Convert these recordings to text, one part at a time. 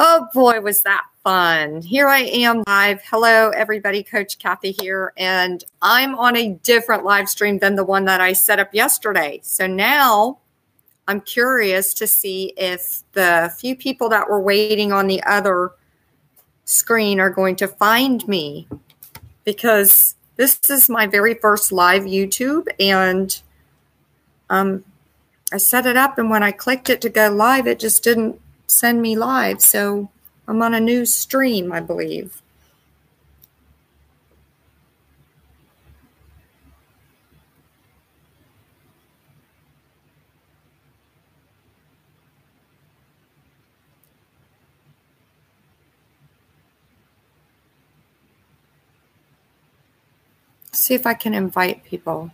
Oh boy, was that fun. Here I am live. Hello, everybody. Coach Kathy here. And I'm on a different live stream than the one that I set up yesterday. So now I'm curious to see if the few people that were waiting on the other screen are going to find me because this is my very first live YouTube and um, I set it up and when I clicked it to go live, it just didn't send me live. So I'm on a new stream, I believe. See if I can invite people.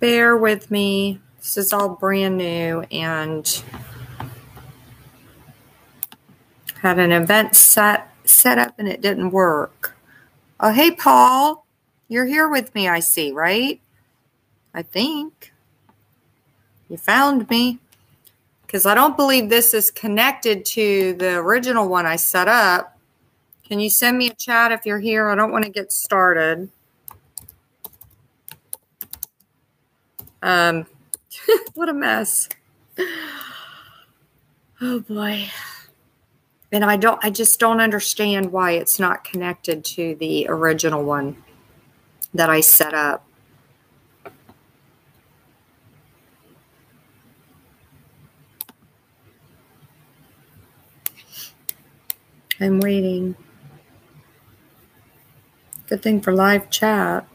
Bear with me. This is all brand new and had an event set set up and it didn't work. Oh, hey, Paul. You're here with me, I see, right? I think. You found me. Because I don't believe this is connected to the original one I set up. Can you send me a chat if you're here? I don't want to get started. Um, what a mess. Oh boy. And I don't, I just don't understand why it's not connected to the original one that I set up. I'm waiting. Good thing for live chat.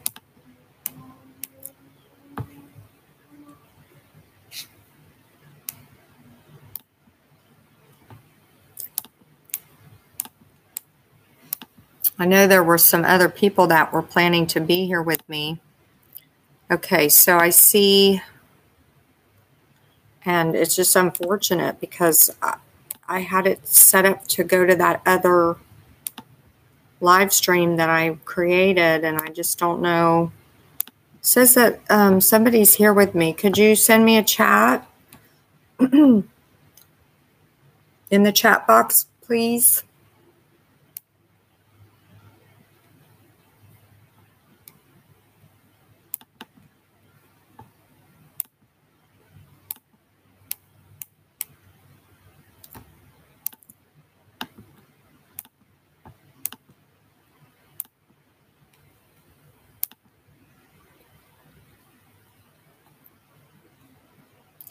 I know there were some other people that were planning to be here with me. Okay, so I see, and it's just unfortunate because I, I had it set up to go to that other live stream that I created, and I just don't know. It says that um, somebody's here with me. Could you send me a chat in the chat box, please?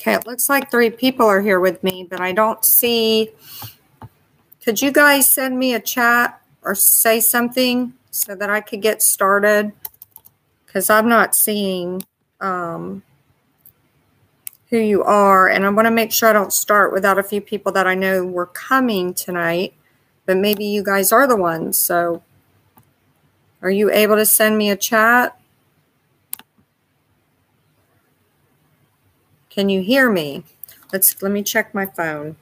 Okay, it looks like three people are here with me, but I don't see. Could you guys send me a chat or say something so that I could get started? Because I'm not seeing um, who you are, and I want to make sure I don't start without a few people that I know were coming tonight, but maybe you guys are the ones. So, are you able to send me a chat? Can you hear me? Let's let me check my phone.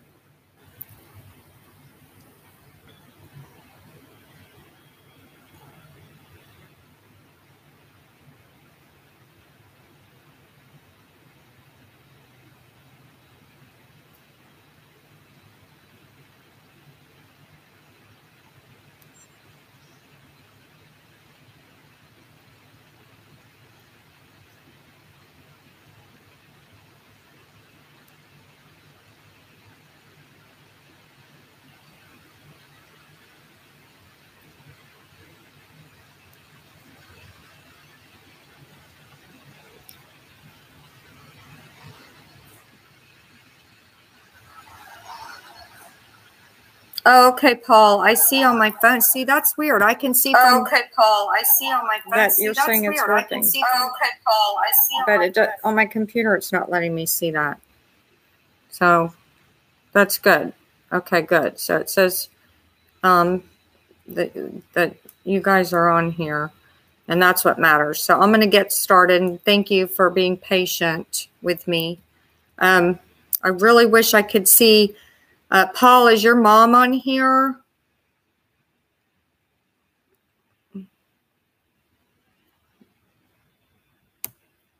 Okay, Paul. I see on my phone. See, that's weird. I can see from. Okay, Paul. I see on my phone. That see, you're saying it's weird. working. I can see from, okay, Paul. I see but my it do, phone. on my computer it's not letting me see that so that's good okay good so it says um that that you guys are on here and that's what matters so i'm going to get started and thank you for being patient with me um i really wish i could see uh, paul is your mom on here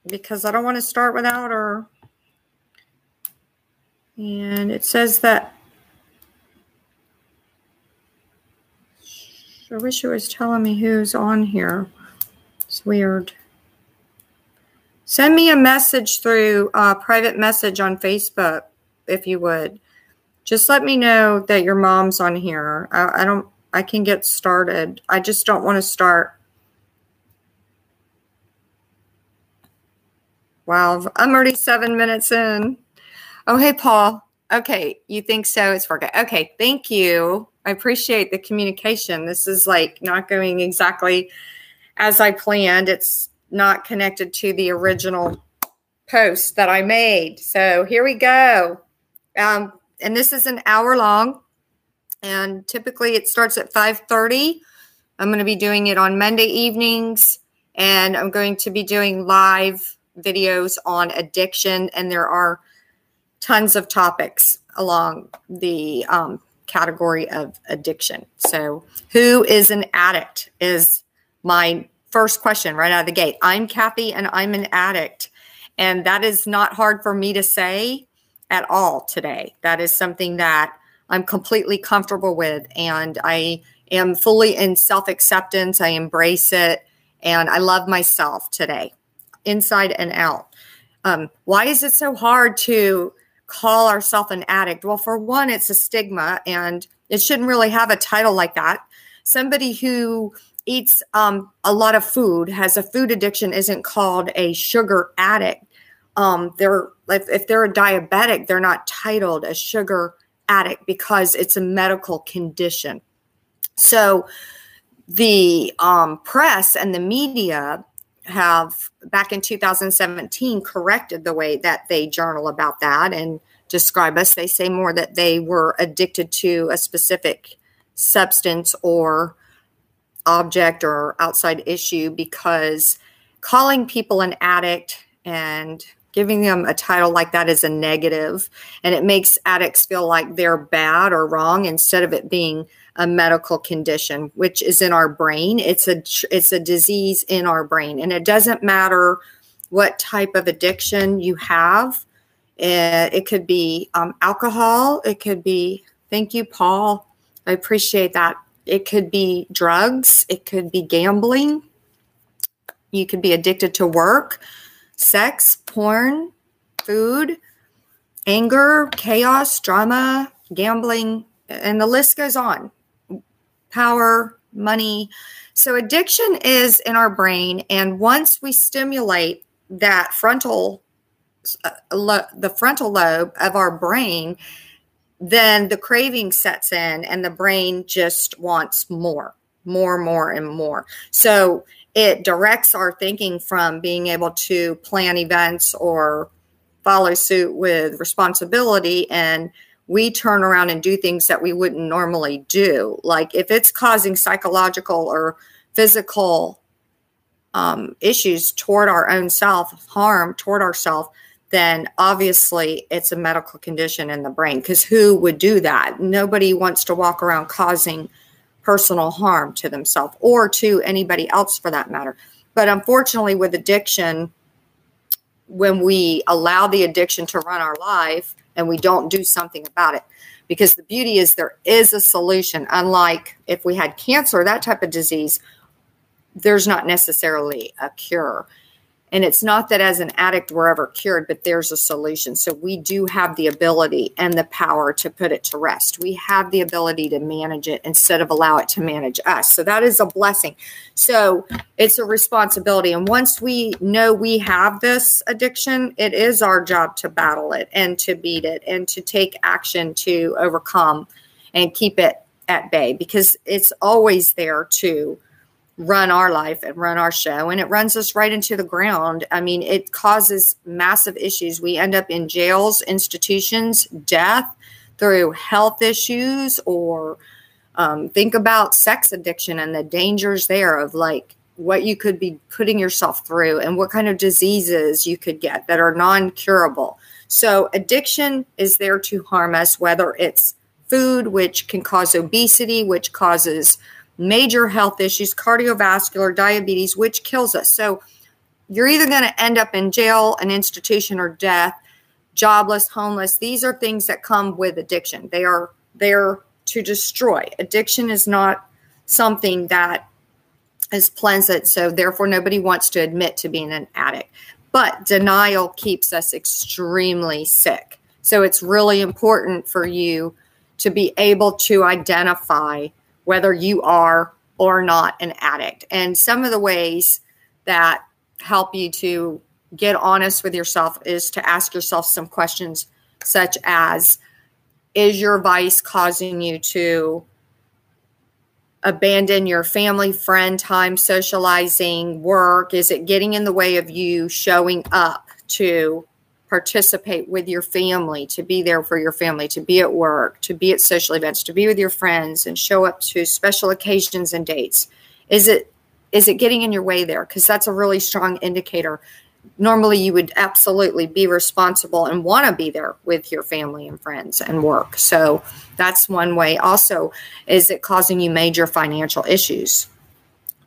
because I don't want to start without her. And it says that I wish it was telling me who's on here. It's weird. Send me a message through uh, private message on Facebook if you would. Just let me know that your mom's on here. I, I don't. I can get started. I just don't want to start Wow, I'm already seven minutes in. Oh, hey, Paul. Okay, you think so? It's working. Okay, thank you. I appreciate the communication. This is like not going exactly as I planned. It's not connected to the original post that I made. So here we go. Um, and this is an hour long, and typically it starts at 5:30. I'm going to be doing it on Monday evenings, and I'm going to be doing live videos on addiction, and there are tons of topics along the um, category of addiction. So, who is an addict is my first question right out of the gate. I'm Kathy, and I'm an addict. And that is not hard for me to say at all today. That is something that I'm completely comfortable with. And I am fully in self acceptance. I embrace it. And I love myself today inside and out. Um, why is it so hard to call ourselves an addict? Well, for one, it's a stigma and it shouldn't really have a title like that. Somebody who eats um, a lot of food, has a food addiction, isn't called a sugar addict. Um, they're if, if they're a diabetic, they're not titled a sugar addict because it's a medical condition. So the um, press and the media have back in 2017 corrected the way that they journal about that and describe us. They say more that they were addicted to a specific substance or object or outside issue because calling people an addict and giving them a title like that is a negative and it makes addicts feel like they're bad or wrong instead of it being a medical condition which is in our brain. It's a it's a disease in our brain and it doesn't matter what type of addiction you have. It, it could be um, alcohol it could be thank you paul i appreciate that. It could be drugs it could be gambling. You could be addicted to work sex porn food anger chaos drama gambling and the list goes on power, money. So addiction is in our brain, and once we stimulate that frontal, uh, the frontal lobe of our brain, then the craving sets in, and the brain just wants more, more, more, and more. So it directs our thinking from being able to plan events or follow suit with responsibility and we turn around and do things that we wouldn't normally do. Like if it's causing psychological or physical um, issues toward our own self, harm toward ourself, then obviously it's a medical condition in the brain because who would do that? Nobody wants to walk around causing personal harm to themselves or to anybody else for that matter. But unfortunately, with addiction, when we allow the addiction to run our life and we don't do something about it, because the beauty is there is a solution. Unlike if we had cancer, that type of disease, there's not necessarily a cure. And it's not that as an addict we're ever cured, but there's a solution. So we do have the ability and the power to put it to rest. We have the ability to manage it instead of allow it to manage us. So that is a blessing. So it's a responsibility. And once we know we have this addiction, it is our job to battle it and to beat it and to take action to overcome and keep it at bay because it's always there to run our life and run our show and it runs us right into the ground. I mean it causes massive issues. We end up in jails institutions death through health issues or um, think about sex addiction and the dangers there of like what you could be putting yourself through and what kind of diseases you could get that are non-curable. So addiction is there to harm us whether it's food which can cause obesity which causes major health issues, cardiovascular, diabetes, which kills us. So you're either going to end up in jail, an institution, or death, jobless, homeless. These are things that come with addiction. They are there to destroy. Addiction is not something that is pleasant. So therefore, nobody wants to admit to being an addict. But denial keeps us extremely sick. So it's really important for you to be able to identify whether you are or not an addict. And some of the ways that help you to get honest with yourself is to ask yourself some questions such as Is your vice causing you to abandon your family, friend time, socializing, work? Is it getting in the way of you showing up to participate with your family, to be there for your family, to be at work, to be at social events, to be with your friends and show up to special occasions and dates. Is it is it getting in your way there? Because that's a really strong indicator. Normally you would absolutely be responsible and want to be there with your family and friends and work. So that's one way. Also, is it causing you major financial issues?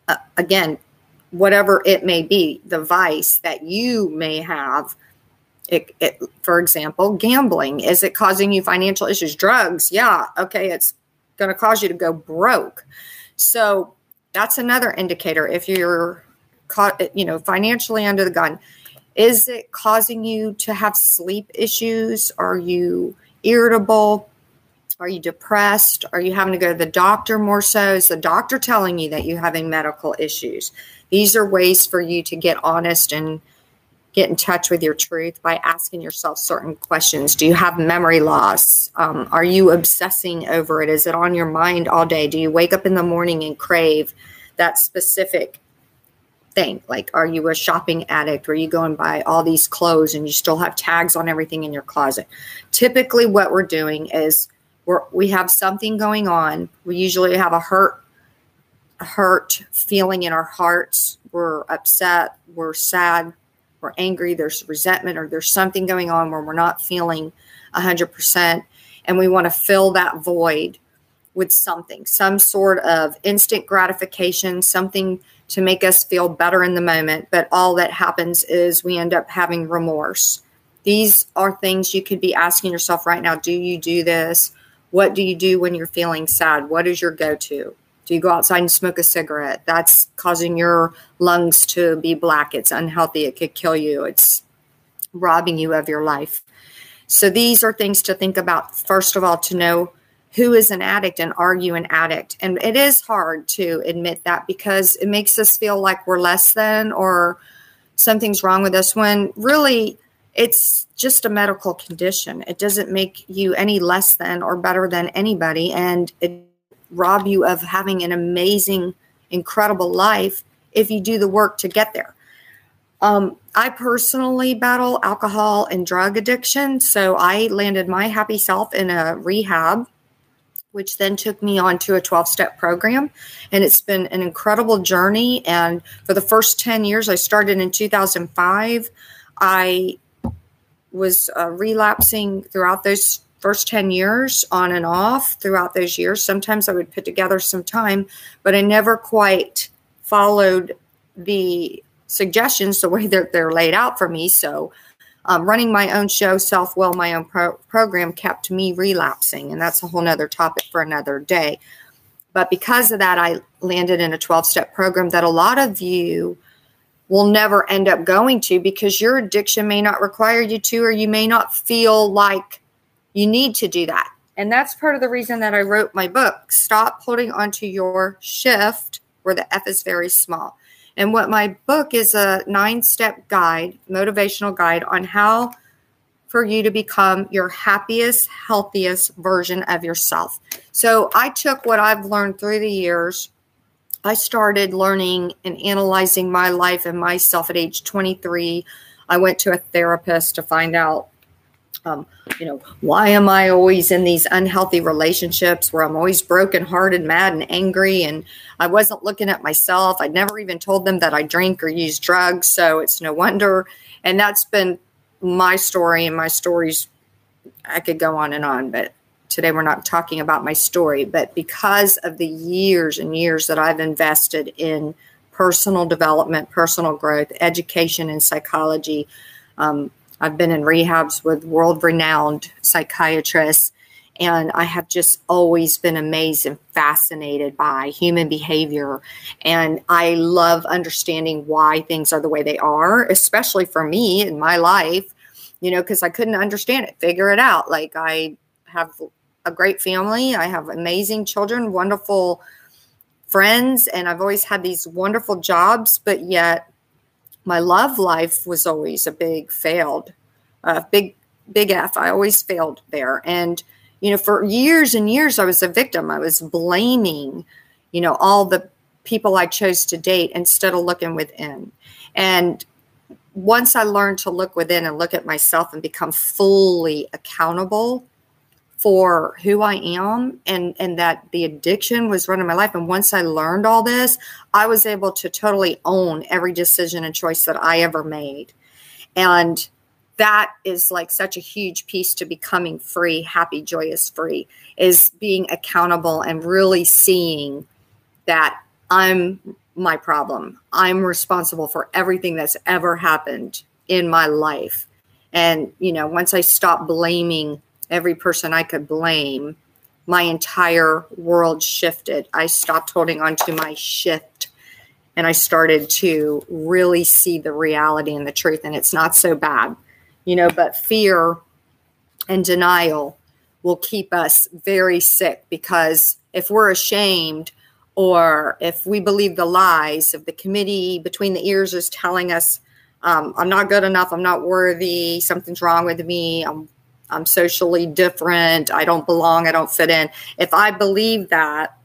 Uh, again, whatever it may be, the vice that you may have it, it, for example, gambling. Is it causing you financial issues? Drugs. Yeah. Okay. It's going to cause you to go broke. So that's another indicator. If you're caught, you know, financially under the gun, is it causing you to have sleep issues? Are you irritable? Are you depressed? Are you having to go to the doctor more so? Is the doctor telling you that you're having medical issues? These are ways for you to get honest and get in touch with your truth by asking yourself certain questions. Do you have memory loss? Um, are you obsessing over it? Is it on your mind all day? Do you wake up in the morning and crave that specific thing? Like, are you a shopping addict? Are you going buy all these clothes and you still have tags on everything in your closet? Typically, what we're doing is we're, we have something going on. We usually have a hurt, hurt feeling in our hearts. We're upset. We're sad we're angry, there's resentment, or there's something going on where we're not feeling 100%. And we want to fill that void with something, some sort of instant gratification, something to make us feel better in the moment. But all that happens is we end up having remorse. These are things you could be asking yourself right now Do you do this? What do you do when you're feeling sad? What is your go to? You go outside and smoke a cigarette? That's causing your lungs to be black. It's unhealthy. It could kill you. It's robbing you of your life. So these are things to think about. First of all, to know who is an addict and are you an addict? And it is hard to admit that because it makes us feel like we're less than or something's wrong with us when really it's just a medical condition. It doesn't make you any less than or better than anybody. And it rob you of having an amazing, incredible life if you do the work to get there. Um, I personally battle alcohol and drug addiction. So I landed my happy self in a rehab, which then took me on to a 12 step program. And it's been an incredible journey. And for the first 10 years, I started in 2005. I was uh, relapsing throughout those first 10 years on and off throughout those years. Sometimes I would put together some time, but I never quite followed the suggestions the way that they're laid out for me. So, um, running my own show, Self Will, my own pro- program, kept me relapsing. And that's a whole nother topic for another day. But because of that, I landed in a 12 step program that a lot of you will never end up going to because your addiction may not require you to, or you may not feel like you need to do that. And that's part of the reason that I wrote my book. Stop holding onto your shift where the F is very small. And what my book is a nine step guide, motivational guide on how for you to become your happiest, healthiest version of yourself. So I took what I've learned through the years. I started learning and analyzing my life and myself at age 23. I went to a therapist to find out um, you know, why am I always in these unhealthy relationships where I'm always broken hearted, mad, and angry? And I wasn't looking at myself. I'd never even told them that I drink or use drugs. So it's no wonder. And that's been my story, and my stories, I could go on and on, but today we're not talking about my story. But because of the years and years that I've invested in personal development, personal growth, education, and psychology, um, I've been in rehabs with world renowned psychiatrists, and I have just always been amazed and fascinated by human behavior. And I love understanding why things are the way they are, especially for me in my life, you know, because I couldn't understand it, figure it out. Like, I have a great family, I have amazing children, wonderful friends, and I've always had these wonderful jobs, but yet my love life was always a big failed, uh, big big F. I always failed there, and you know, for years and years, I was a victim. I was blaming, you know, all the people I chose to date instead of looking within. And once I learned to look within and look at myself and become fully accountable for who I am and and that the addiction was running my life. And once I learned all this I was able to totally own every decision and choice that I ever made. And that is like such a huge piece to becoming free happy joyous free is being accountable and really seeing that I'm my problem. I'm responsible for everything that's ever happened in my life. And you know once I stop blaming every person I could blame, my entire world shifted. I stopped holding on to my shift and I started to really see the reality and the truth. And it's not so bad, you know, but fear and denial will keep us very sick because if we're ashamed or if we believe the lies of the committee between the ears is telling us, um, I'm not good enough, I'm not worthy, something's wrong with me, I'm I'm socially different, I don't belong, I don't fit in. If I believe that,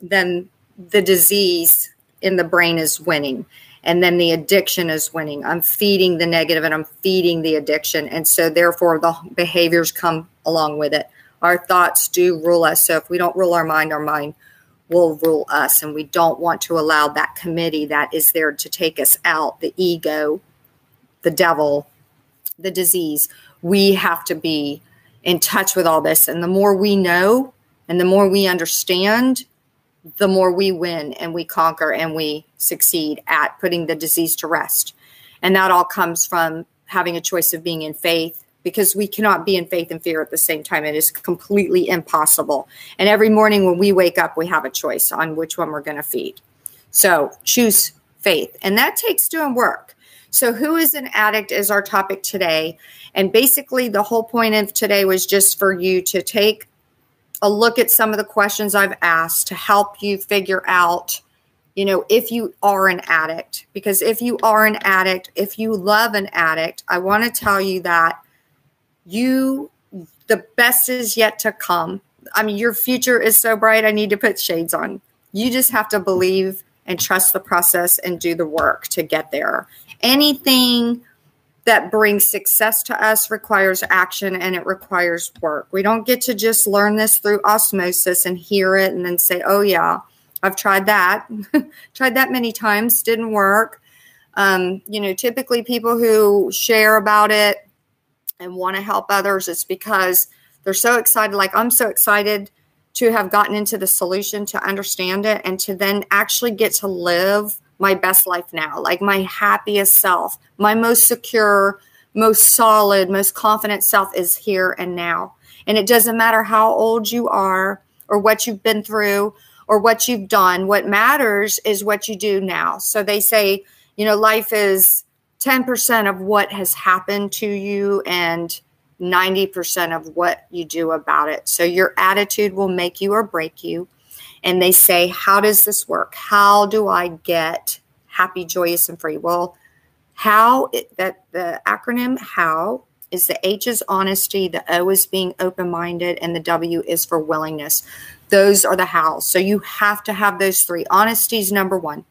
then the disease in the brain is winning. And then the addiction is winning. I'm feeding the negative and I'm feeding the addiction. And so, therefore, the behaviors come along with it. Our thoughts do rule us. So, if we don't rule our mind, our mind will rule us. And we don't want to allow that committee that is there to take us out the ego, the devil, the disease we have to be in touch with all this. And the more we know and the more we understand, the more we win and we conquer and we succeed at putting the disease to rest. And that all comes from having a choice of being in faith because we cannot be in faith and fear at the same time. It is completely impossible. And every morning when we wake up, we have a choice on which one we're going to feed. So choose faith. And that takes doing work. So, who is an addict is our topic today. And basically, the whole point of today was just for you to take a look at some of the questions I've asked to help you figure out, you know, if you are an addict. Because if you are an addict, if you love an addict, I want to tell you that you, the best is yet to come. I mean, your future is so bright. I need to put shades on. You just have to believe and trust the process and do the work to get there anything that brings success to us requires action and it requires work. We don't get to just learn this through osmosis and hear it and then say, oh, yeah, I've tried that. tried that many times, didn't work. Um, you know, typically people who share about it and want to help others, it's because they're so excited. Like I'm so excited to have gotten into the solution, to understand it, and to then actually get to live my best life now, like my happiest self, my most secure, most solid, most confident self is here and now. And it doesn't matter how old you are or what you've been through or what you've done. What matters is what you do now. So they say, you know, life is 10% of what has happened to you and 90% of what you do about it. So your attitude will make you or break you. And they say, How does this work? How do I get happy, joyous, and free? Well, how it, that the acronym HOW is the H is honesty, the O is being open minded, and the W is for willingness. Those are the hows. So you have to have those three. Honesty is number one.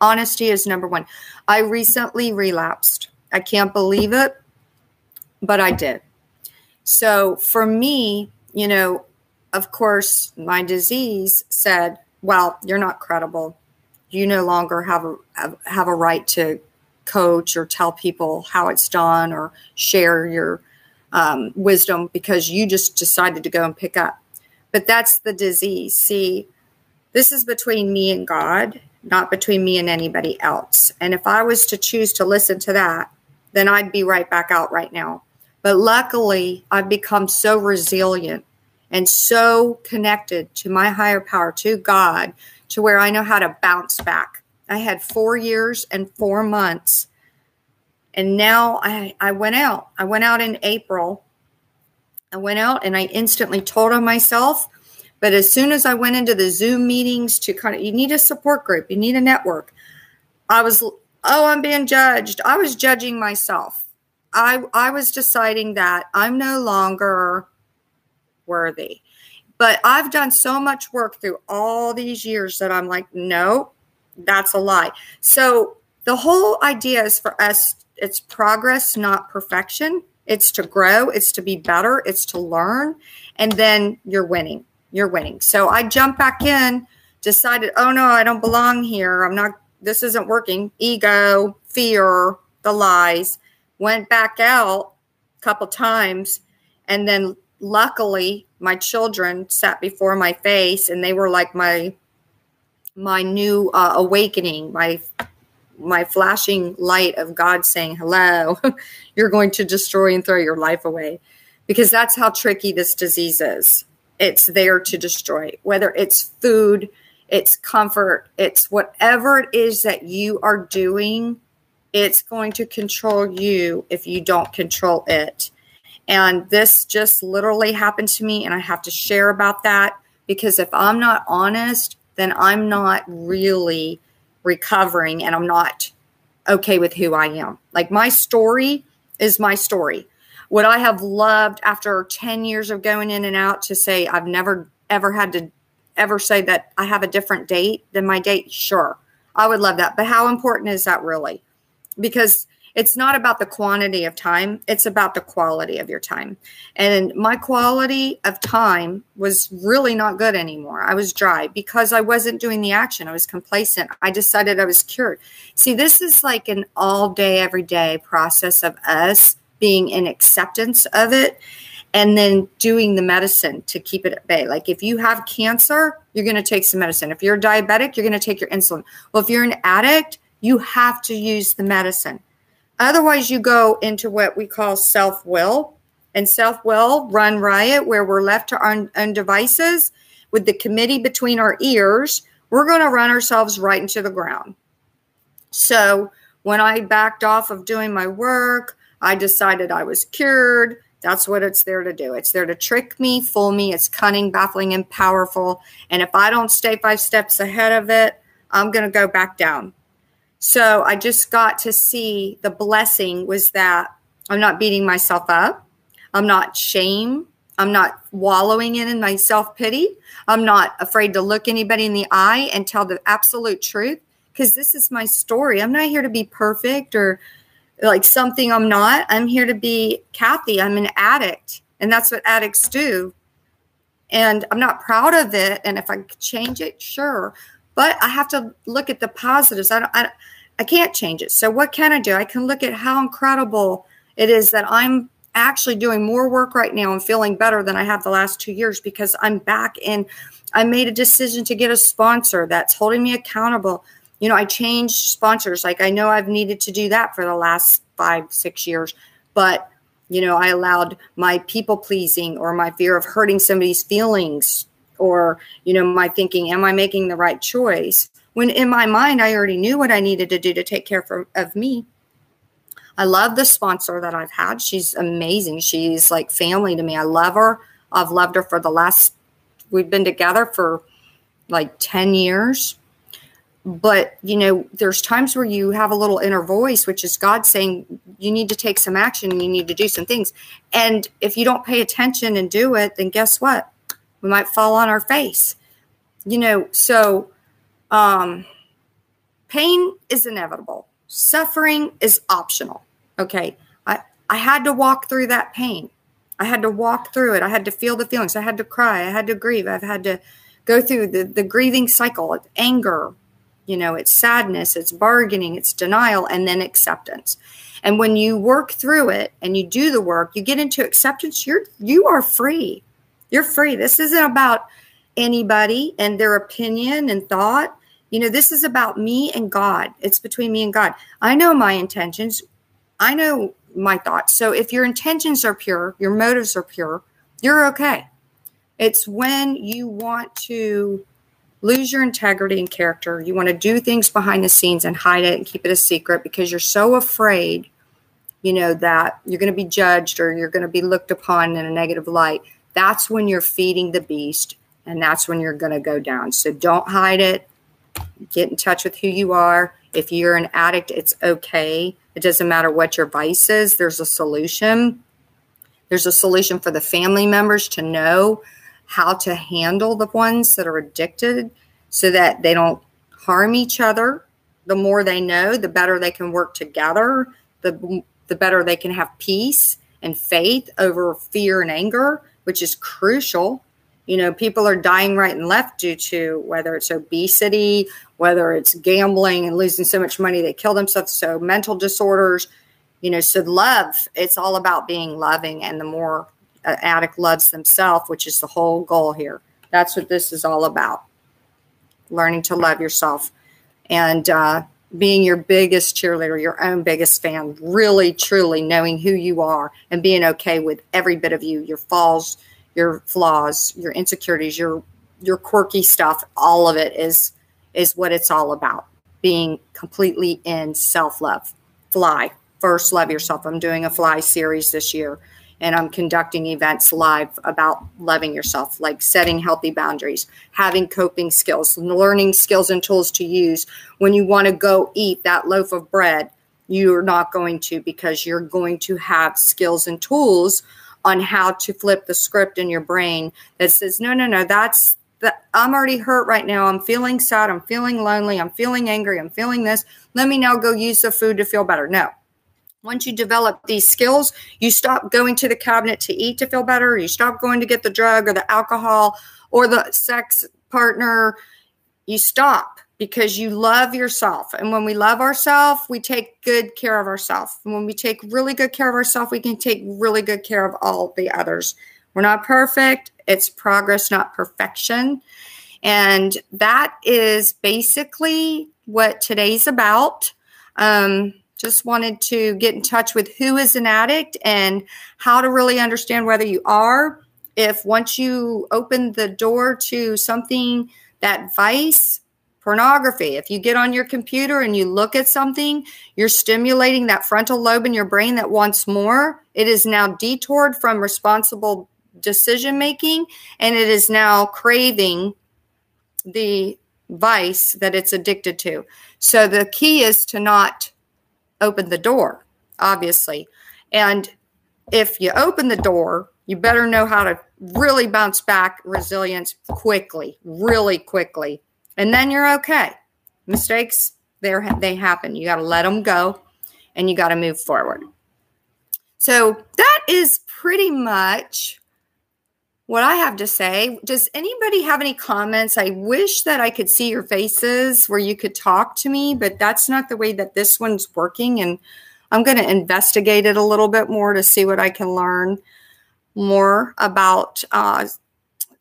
Honesty is number one. I recently relapsed. I can't believe it, but I did. So for me, you know, of course, my disease said, well, you're not credible. You no longer have a have a right to coach or tell people how it's done or share your um, wisdom because you just decided to go and pick up. But that's the disease. See, this is between me and God, not between me and anybody else. And if I was to choose to listen to that, then I'd be right back out right now. But luckily, I've become so resilient and so connected to my higher power, to God, to where I know how to bounce back. I had four years and four months. And now I, I went out. I went out in April. I went out and I instantly told on myself. But as soon as I went into the Zoom meetings to kind of, you need a support group, you need a network. I was, oh, I'm being judged. I was judging myself. I, I was deciding that I'm no longer worthy. But I've done so much work through all these years that I'm like, no, that's a lie. So the whole idea is for us, it's progress, not perfection. It's to grow, it's to be better, it's to learn, and then you're winning. You're winning. So I jumped back in, decided, oh no, I don't belong here. I'm not, this isn't working. Ego, fear, the lies. Went back out a couple times, and then luckily my children sat before my face and they were like my my new uh, awakening my my flashing light of god saying hello you're going to destroy and throw your life away. Because that's how tricky this disease is. It's there to destroy whether it's food it's comfort it's whatever it is that you are doing it's going to control you if you don't control it and this just literally happened to me, and I have to share about that because if I'm not honest, then I'm not really recovering and I'm not okay with who I am. Like my story is my story. Would I have loved after 10 years of going in and out to say I've never ever had to ever say that I have a different date than my date? Sure. I would love that. But how important is that really? Because it's not about the quantity of time, it's about the quality of your time. And my quality of time was really not good anymore. I was dry because I wasn't doing the action. I was complacent. I decided I was cured. See, this is like an all day, every day process of us being in acceptance of it and then doing the medicine to keep it at bay. Like if you have cancer, you're going to take some medicine. If you're diabetic, you're going to take your insulin. Well, if you're an addict, you have to use the medicine. Otherwise, you go into what we call self will, and self will run riot where we're left to our own devices with the committee between our ears. We're going to run ourselves right into the ground. So, when I backed off of doing my work, I decided I was cured. That's what it's there to do. It's there to trick me, fool me. It's cunning, baffling, and powerful. And if I don't stay five steps ahead of it, I'm going to go back down. So I just got to see the blessing was that I'm not beating myself up. I'm not shame. I'm not wallowing in, my self pity. I'm not afraid to look anybody in the eye and tell the absolute truth because this is my story. I'm not here to be perfect or like something I'm not. I'm here to be Kathy. I'm an addict, and that's what addicts do. And I'm not proud of it. And if I change it, sure. But I have to look at the positives. I don't. I, I can't change it. So what can I do? I can look at how incredible it is that I'm actually doing more work right now and feeling better than I have the last two years because I'm back in. I made a decision to get a sponsor that's holding me accountable. You know, I changed sponsors. Like I know I've needed to do that for the last five, six years, but you know, I allowed my people pleasing or my fear of hurting somebody's feelings or, you know, my thinking, am I making the right choice? When in my mind, I already knew what I needed to do to take care for, of me. I love the sponsor that I've had. She's amazing. She's like family to me. I love her. I've loved her for the last, we've been together for like 10 years. But, you know, there's times where you have a little inner voice, which is God saying, you need to take some action. You need to do some things. And if you don't pay attention and do it, then guess what? We might fall on our face. You know, so um, pain is inevitable Suffering is optional. Okay. I, I had to walk through that pain. I had to walk through it. I had to feel the feelings. I had to cry. I had to grieve. I've had to go through the, the grieving cycle. It's anger, you know, it's sadness, it's bargaining, it's denial, and then acceptance. And when you work through it and you do the work, you get into acceptance, you're you are free. You're free. This isn't about anybody and their opinion and thought. You know, this is about me and God. It's between me and God. I know my intentions. I know my thoughts. So if your intentions are pure, your motives are pure, you're okay. It's when you want to lose your integrity and character, you want to do things behind the scenes and hide it and keep it a secret because you're so afraid, you know, that you're going to be judged or you're going to be looked upon in a negative light. That's when you're feeding the beast and that's when you're going to go down. So don't hide it get in touch with who you are. If you're an addict, it's okay. It doesn't matter what your vice is, there's a solution. There's a solution for the family members to know how to handle the ones that are addicted so that they don't harm each other. The more they know, the better they can work together, the, the better they can have peace and faith over fear and anger, which is crucial you know, people are dying right and left due to whether it's obesity, whether it's gambling and losing so much money they kill themselves. So mental disorders, you know, so love, it's all about being loving. And the more an addict loves themselves, which is the whole goal here, that's what this is all about. Learning to love yourself and uh, being your biggest cheerleader, your own biggest fan, really, truly knowing who you are and being okay with every bit of you, your falls, your flaws, your insecurities, your your quirky stuff, all of it is is what it's all about. Being completely in self-love. Fly. First love yourself. I'm doing a fly series this year and I'm conducting events live about loving yourself, like setting healthy boundaries, having coping skills, learning skills and tools to use when you want to go eat that loaf of bread. You're not going to because you're going to have skills and tools on how to flip the script in your brain that says, no, no, no, that's that I'm already hurt right now. I'm feeling sad. I'm feeling lonely. I'm feeling angry. I'm feeling this. Let me now go use the food to feel better. No. Once you develop these skills, you stop going to the cabinet to eat to feel better. You stop going to get the drug or the alcohol or the sex partner. You stop because you love yourself. And when we love ourselves, we take good care of ourselves. And when we take really good care of ourselves, we can take really good care of all the others. We're not perfect, it's progress, not perfection. And that is basically what today's about. Um, just wanted to get in touch with who is an addict and how to really understand whether you are. If once you open the door to something that vice pornography. If you get on your computer and you look at something, you're stimulating that frontal lobe in your brain that wants more. It is now detoured from responsible decision making and it is now craving the vice that it's addicted to. So the key is to not open the door, obviously. And if you open the door, you better know how to really bounce back resilience quickly, really quickly and then you're okay. Mistakes, they they happen. You got to let them go and you got to move forward. So that is pretty much what I have to say. Does anybody have any comments? I wish that I could see your faces where you could talk to me, but that's not the way that this one's working. And I'm going to investigate it a little bit more to see what I can learn more about uh,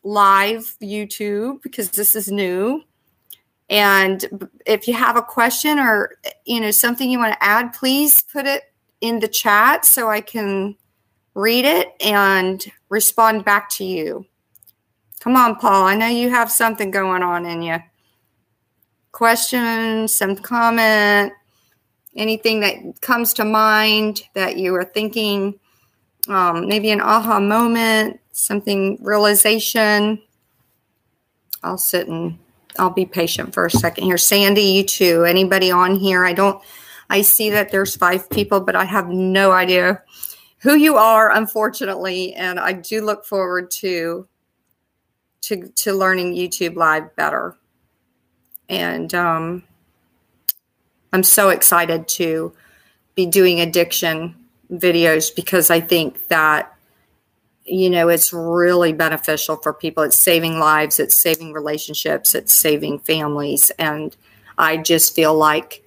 live YouTube because this is new. And if you have a question or you know something you want to add, please put it in the chat so I can read it and respond back to you. Come on, Paul. I know you have something going on in you. Question, some comment, anything that comes to mind that you are thinking, um, maybe an aha moment, something realization. I'll sit and I'll be patient for a second here. Sandy, you too. Anybody on here? I don't, I see that there's five people, but I have no idea who you are, unfortunately. And I do look forward to, to, to learning YouTube live better. And, um, I'm so excited to be doing addiction videos because I think that you know it's really beneficial for people. It's saving lives it's saving relationships it's saving families. And I just feel like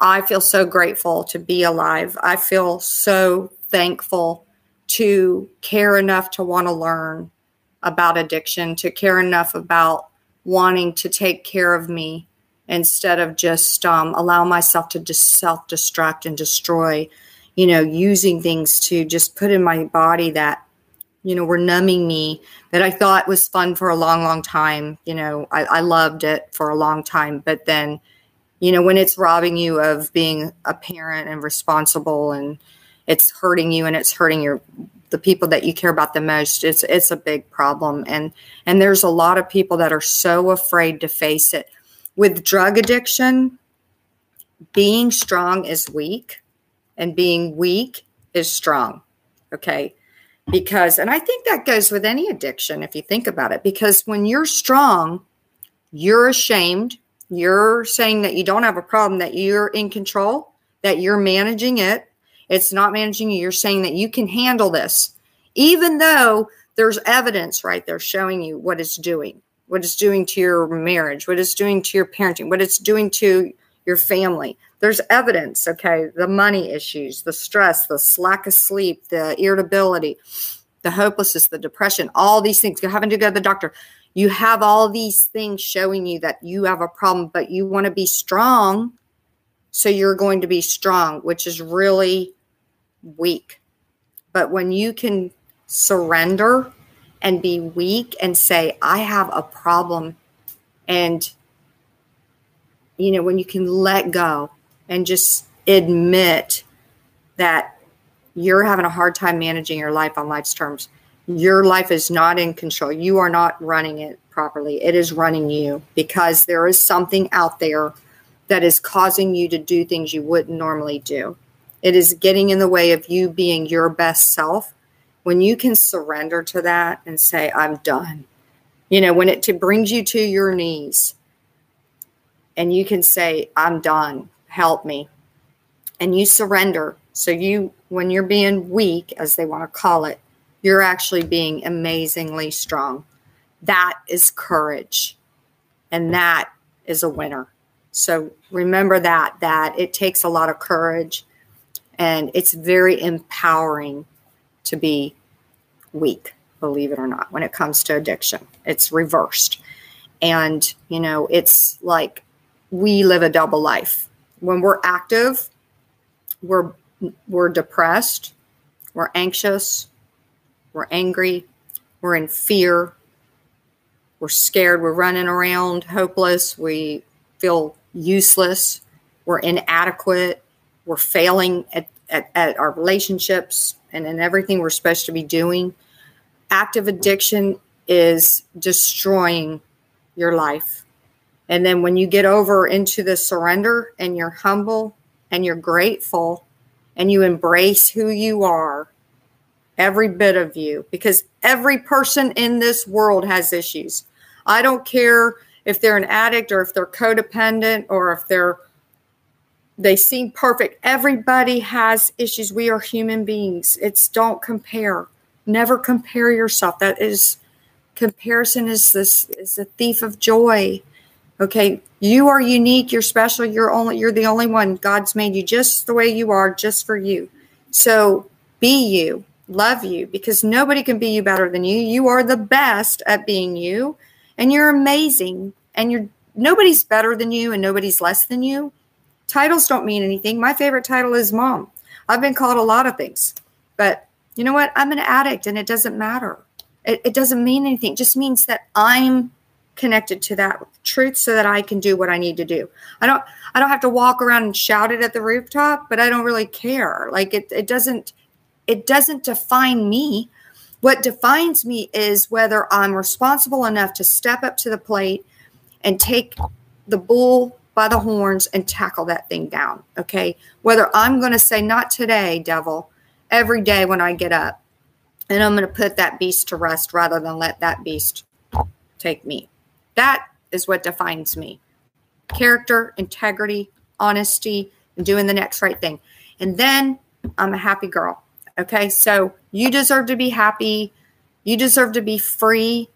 I feel so grateful to be alive. I feel so thankful to care enough to want to learn about addiction to care enough about wanting to take care of me instead of just um, allow myself to just self destruct and destroy, you know, using things to just put in my body that, you know, were numbing me that I thought was fun for a long, long time. You know, I, I loved it for a long time. But then, you know, when it's robbing you of being a parent and responsible and it's hurting you and it's hurting your the people that you care about the most it's it's a big problem and and there's a lot of people that are so afraid to face it with drug addiction, being strong is weak and being weak is strong. Okay. Because, and I think that goes with any addiction if you think about it, because when you're strong, you're ashamed. You're saying that you don't have a problem, that you're in control, that you're managing it. It's not managing you. You're saying that you can handle this, even though there's evidence right there showing you what it's doing what it's doing to your marriage, what it's doing to your parenting, what it's doing to your family. There's evidence, okay? The money issues, the stress, the lack of sleep, the irritability, the hopelessness, the depression, all these things. You're having to go to the doctor. You have all these things showing you that you have a problem, but you want to be strong. So you're going to be strong, which is really weak. But when you can surrender and be weak and say, I have a problem. And, you know, when you can let go and just admit that you're having a hard time managing your life on life's terms, your life is not in control. You are not running it properly. It is running you because there is something out there that is causing you to do things you wouldn't normally do. It is getting in the way of you being your best self when you can surrender to that and say, I'm done, you know, when it brings you to your knees and you can say, I'm done, help me. And you surrender. So you, when you're being weak, as they want to call it, you're actually being amazingly strong. That is courage. And that is a winner. So remember that, that it takes a lot of courage and it's very empowering to be weak, believe it or not, when it comes to addiction. It's reversed. And, you know, it's like we live a double life. When we're active, we're we're depressed, we're anxious, we're angry, we're in fear, we're scared, we're running around hopeless, we feel useless, we're inadequate, we're failing at, at, at our relationships, and in everything we're supposed to be doing. Active addiction is destroying your life. And then when you get over into the surrender and you're humble and you're grateful and you embrace who you are, every bit of you, because every person in this world has issues. I don't care if they're an addict or if they're codependent or if they're they seem perfect. Everybody has issues. We are human beings. It's don't compare. Never compare yourself. That is comparison is this is a thief of joy. Okay, You are unique, you're special, you're only you're the only one. God's made you just the way you are, just for you. So be you, love you, because nobody can be you better than you. You are the best at being you, and you're amazing. And you're nobody's better than you and nobody's less than you. Titles don't mean anything. My favorite title is mom. I've been called a lot of things, but you know what? I'm an addict and it doesn't matter. It, it doesn't mean anything. It just means that I'm connected to that truth so that I can do what I need to do. I don't I don't have to walk around and shout it at the rooftop, but I don't really care. Like it it doesn't it doesn't define me. What defines me is whether I'm responsible enough to step up to the plate and take the bull by the horns and tackle that thing down. Okay. Whether I'm going to say, not today, devil, every day when I get up, and I'm going to put that beast to rest rather than let that beast take me. That is what defines me character, integrity, honesty, and doing the next right thing. And then I'm a happy girl. Okay. So you deserve to be happy. You deserve to be free.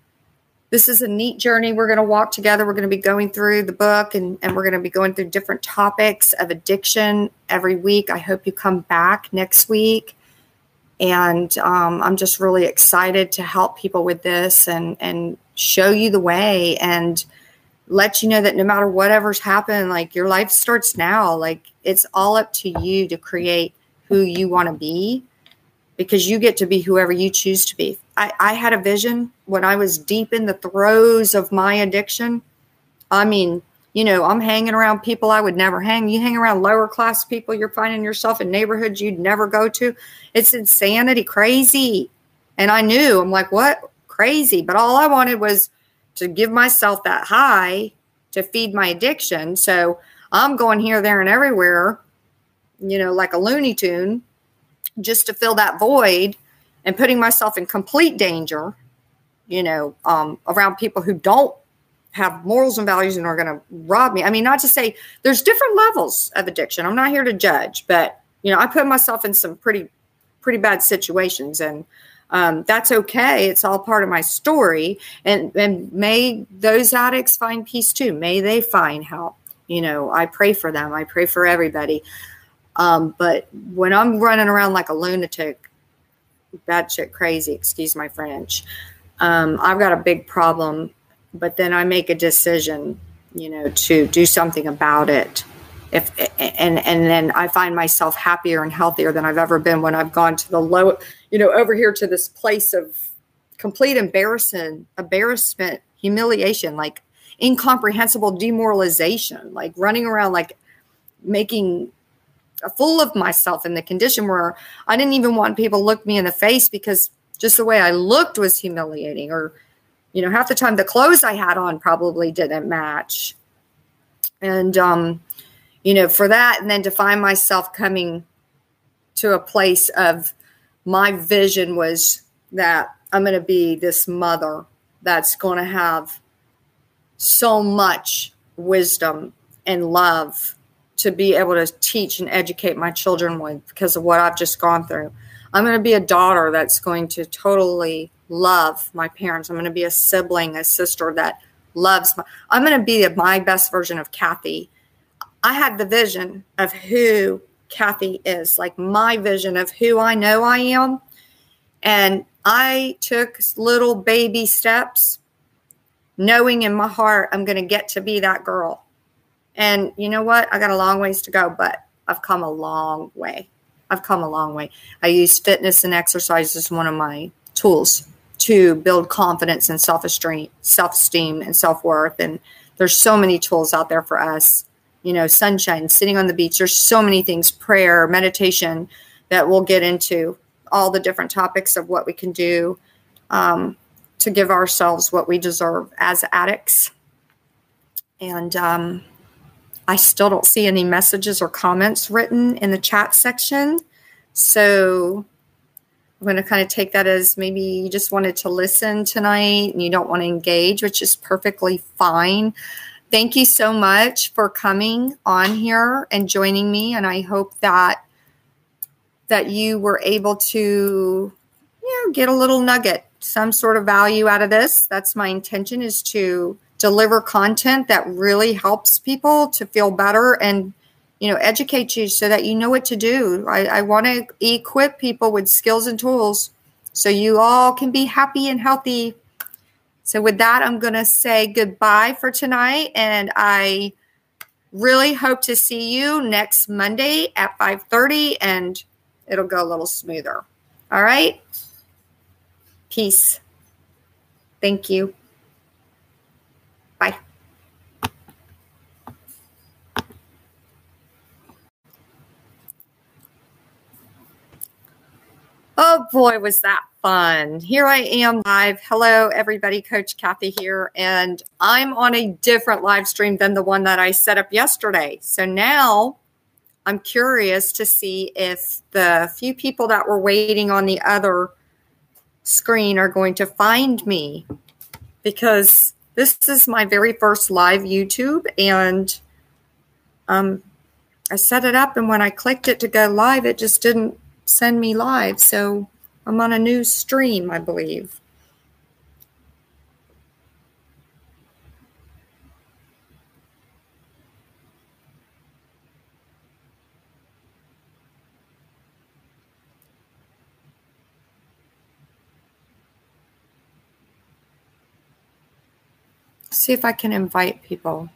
This is a neat journey. We're going to walk together. We're going to be going through the book and, and we're going to be going through different topics of addiction every week. I hope you come back next week. And um, I'm just really excited to help people with this and, and show you the way and let you know that no matter whatever's happened, like your life starts now. Like it's all up to you to create who you want to be because you get to be whoever you choose to be. I, I had a vision when I was deep in the throes of my addiction. I mean, you know, I'm hanging around people I would never hang. You hang around lower class people, you're finding yourself in neighborhoods you'd never go to. It's insanity, crazy. And I knew, I'm like, what? Crazy. But all I wanted was to give myself that high to feed my addiction. So I'm going here, there, and everywhere, you know, like a Looney Tune just to fill that void and putting myself in complete danger, you know, um, around people who don't have morals and values and are going to rob me. I mean, not to say there's different levels of addiction. I'm not here to judge, but you know, I put myself in some pretty, pretty bad situations, and um, that's okay. It's all part of my story, and and may those addicts find peace too. May they find help. You know, I pray for them. I pray for everybody. Um, but when I'm running around like a lunatic, bad shit crazy, excuse my French, um, I've got a big problem. But then I make a decision, you know, to do something about it. If and and then I find myself happier and healthier than I've ever been when I've gone to the low, you know, over here to this place of complete embarrassment, embarrassment, humiliation, like incomprehensible demoralization, like running around like making a fool of myself in the condition where I didn't even want people to look me in the face because just the way I looked was humiliating or you know half the time the clothes I had on probably didn't match. And um you know for that and then to find myself coming to a place of my vision was that I'm going to be this mother that's going to have so much wisdom and love to be able to teach and educate my children with because of what I've just gone through. I'm going to be a daughter that's going to totally love my parents. I'm going to be a sibling, a sister that loves my, I'm going to be my best version of Kathy. I had the vision of who Kathy is, like my vision of who I know I am. And I took little baby steps, knowing in my heart I'm going to get to be that girl. And you know what? I got a long ways to go, but I've come a long way. I've come a long way. I use fitness and exercise as one of my tools to build confidence and self-esteem, self-esteem and self-worth. And there's so many tools out there for us. You know, sunshine, sitting on the beach. There's so many things, prayer, meditation that we'll get into all the different topics of what we can do um, to give ourselves what we deserve as addicts. And um, I still don't see any messages or comments written in the chat section. So I'm going to kind of take that as maybe you just wanted to listen tonight and you don't want to engage, which is perfectly fine. Thank you so much for coming on here and joining me. And I hope that that you were able to you know get a little nugget some sort of value out of this that's my intention is to deliver content that really helps people to feel better and you know educate you so that you know what to do i, I want to equip people with skills and tools so you all can be happy and healthy so with that i'm going to say goodbye for tonight and i really hope to see you next monday at 5.30 and it'll go a little smoother. All right? Peace. Thank you. Bye. Oh boy, was that fun. Here I am live. Hello, everybody. Coach Kathy here. And I'm on a different live stream than the one that I set up yesterday. So now I'm curious to see if the few people that were waiting on the other screen are going to find me because this is my very first live YouTube. And um, I set it up, and when I clicked it to go live, it just didn't send me live. So I'm on a new stream, I believe. See if I can invite people.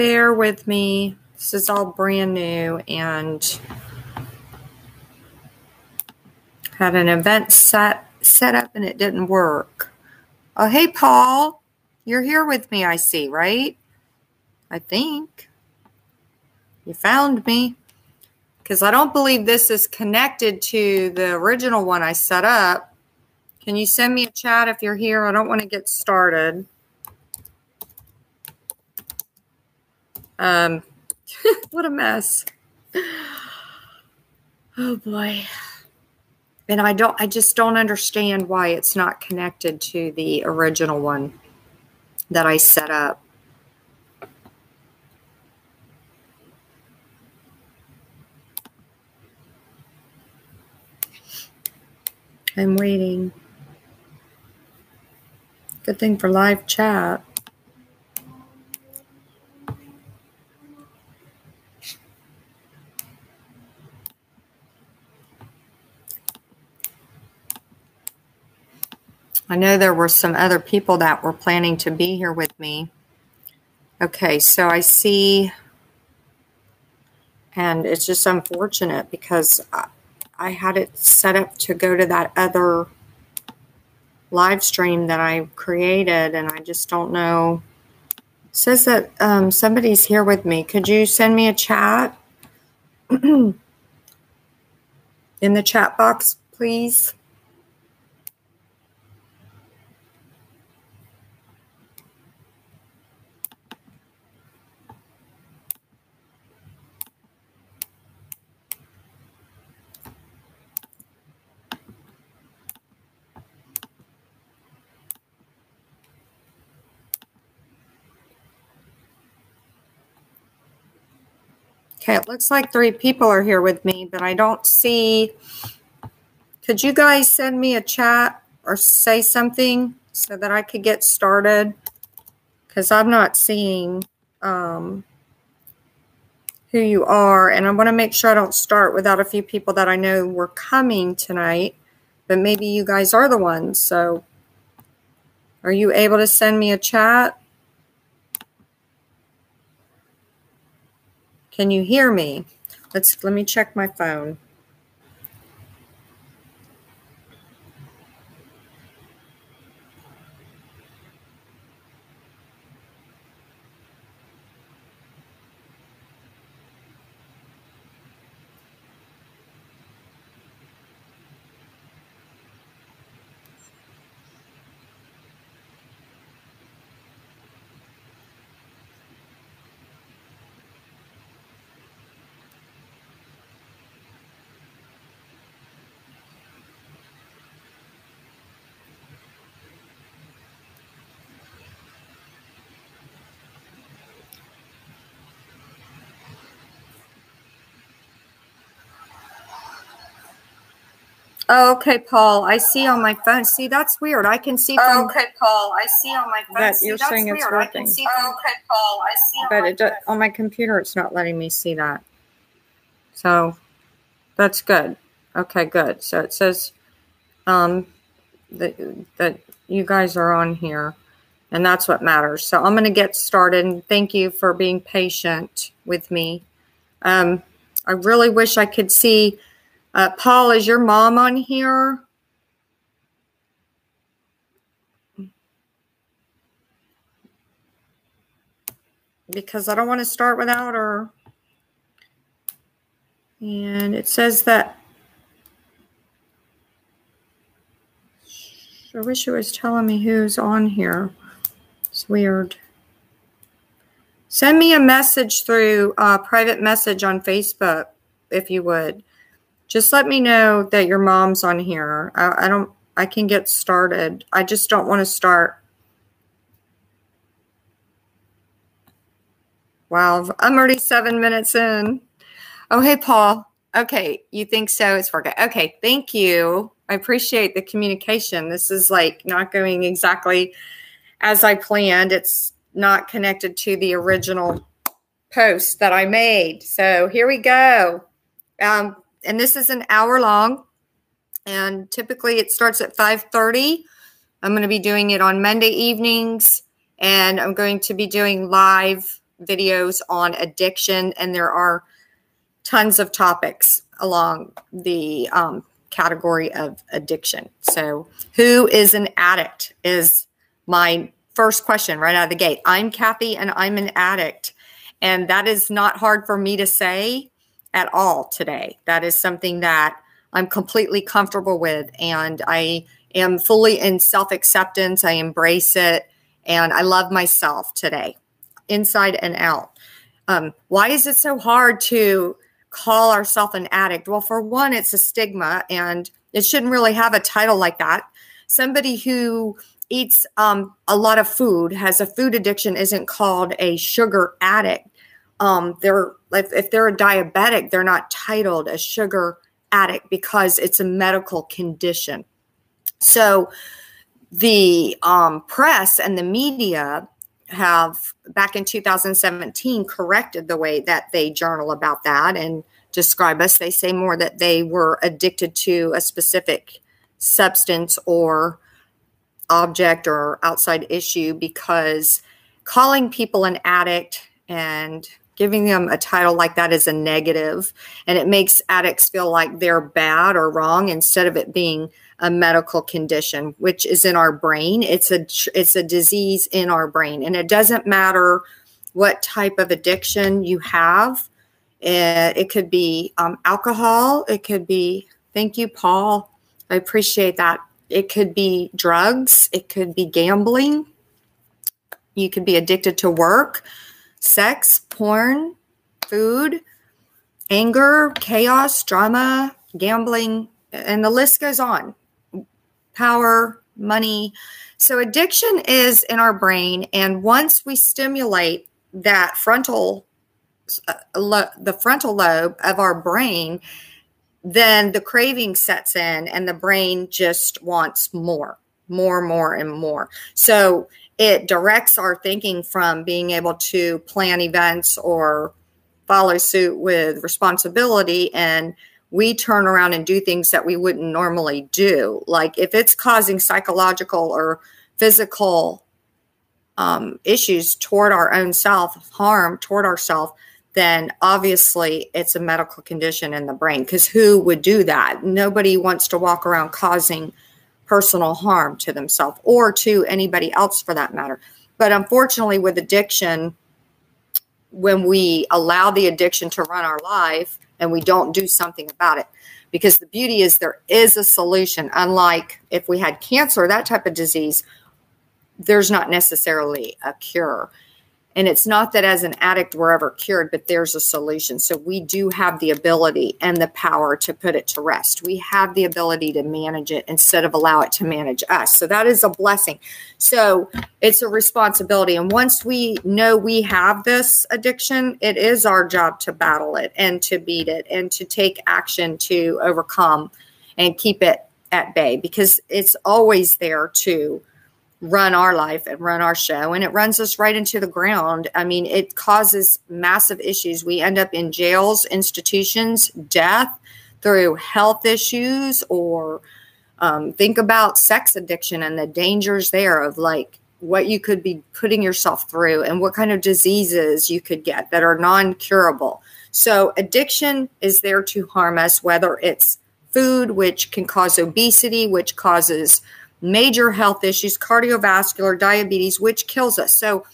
Bear with me. This is all brand new and had an event set set up and it didn't work. Oh, hey, Paul. You're here with me, I see, right? I think. You found me. Because I don't believe this is connected to the original one I set up. Can you send me a chat if you're here? I don't want to get started. Um, what a mess. Oh boy. And I don't I just don't understand why it's not connected to the original one that I set up. I'm waiting. Good thing for live chat. I know there were some other people that were planning to be here with me. Okay, so I see, and it's just unfortunate because I, had it set up to go to that other live stream that I created, and I just don't know. It says that um, somebody's here with me. Could you send me a chat in the chat box, please? Okay, it looks like three people are here with me, but I don't see. Could you guys send me a chat or say something so that I could get started? Because I'm not seeing um, who you are, and I want to make sure I don't start without a few people that I know were coming tonight, but maybe you guys are the ones. So, are you able to send me a chat? Can you hear me? Let's let me check my phone. Oh, okay, Paul. I see on my phone. See, that's weird. I can see from okay, Paul. I see on my phone. That See, you're that's saying it's weird. I can working. see from- okay, Paul. I see on but my it do, phone. on my computer it's not letting me see that. So that's good. Okay, good. So it says um that that you guys are on here and that's what matters. So I'm going to get started and thank you for being patient with me. Um I really wish I could see uh, Paul is your mom on here? Because I don't want to start without her. And it says that. I wish it was telling me who's on here. It's weird. Send me a message through uh, private message on Facebook if you would. Just let me know that your mom's on here. I, I don't. I can get started. I just don't want to start. Wow, I'm already seven minutes in. Oh, hey, Paul. Okay, you think so? It's working. Okay, thank you. I appreciate the communication. This is like not going exactly as I planned. It's not connected to the original post that I made. So here we go. Um, and this is an hour long. And typically it starts at 5:30. I'm going to be doing it on Monday evenings, and I'm going to be doing live videos on addiction. And there are tons of topics along the um, category of addiction. So, who is an addict is my first question right out of the gate. I'm Kathy and I'm an addict. And that is not hard for me to say at all today. That is something that I'm completely comfortable with. And I am fully in self acceptance. I embrace it. And I love myself today, inside and out. Um, why is it so hard to call ourselves an addict? Well, for one, it's a stigma and it shouldn't really have a title like that. Somebody who eats um, a lot of food, has a food addiction, isn't called a sugar addict. Um, they're if, if they're a diabetic, they're not titled a sugar addict because it's a medical condition. So the um, press and the media have back in 2017 corrected the way that they journal about that and describe us. They say more that they were addicted to a specific substance or object or outside issue because calling people an addict and giving them a title like that is a negative and it makes addicts feel like they're bad or wrong instead of it being a medical condition which is in our brain. It's a it's a disease in our brain and it doesn't matter what type of addiction you have. It, it could be um, alcohol. It could be thank you paul. I appreciate that. It could be drugs. It could be gambling. You could be addicted to work sex porn food anger chaos drama gambling and the list goes on power, money. So, addiction is in our brain. And once we stimulate that frontal uh, the frontal lobe of our brain, then the craving sets in and the brain just wants more, more, more, and more. So it directs our thinking from being able to plan events or follow suit with responsibility and we turn around and do things that we wouldn't normally do. Like if it's causing psychological or physical um, issues toward our own self, harm toward ourself, then obviously it's a medical condition in the brain. Because who would do that? Nobody wants to walk around causing personal harm to themselves or to anybody else for that matter. But unfortunately, with addiction, when we allow the addiction to run our life, and we don't do something about it. Because the beauty is there is a solution. Unlike if we had cancer, that type of disease, there's not necessarily a cure. And it's not that as an addict we're ever cured, but there's a solution. So we do have the ability and the power to put it to rest. We have the ability to manage it instead of allow it to manage us. So that is a blessing. So it's a responsibility. And once we know we have this addiction, it is our job to battle it and to beat it and to take action to overcome and keep it at bay because it's always there to run our life and run our show and it runs us right into the ground. I mean it causes massive issues. We end up in jails institutions death through health issues or um, think about sex addiction and the dangers there of like what you could be putting yourself through and what kind of diseases you could get that are non-curable. So addiction is there to harm us whether it's food which can cause obesity which causes major health issues, cardiovascular, diabetes, which kills us. So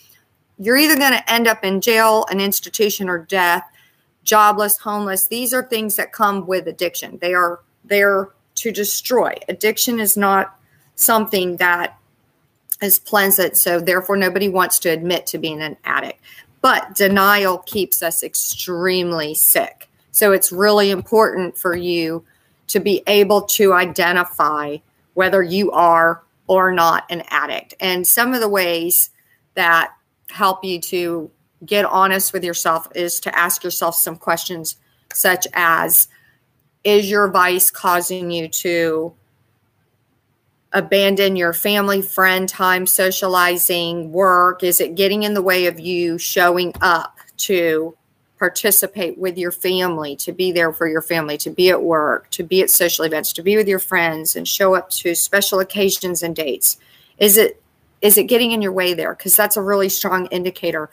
you're either going to end up in jail, an institution, or death, jobless, homeless. These are things that come with addiction. They are there to destroy. Addiction is not something that is pleasant. So therefore, nobody wants to admit to being an addict. But denial keeps us extremely sick. So it's really important for you to be able to identify whether you are or not an addict. And some of the ways that help you to get honest with yourself is to ask yourself some questions such as Is your vice causing you to abandon your family, friend time, socializing, work? Is it getting in the way of you showing up to participate with your family, to be there for your family, to be at work, to be at social events, to be with your friends and show up to special occasions and dates. Is it is it getting in your way there? Because that's a really strong indicator.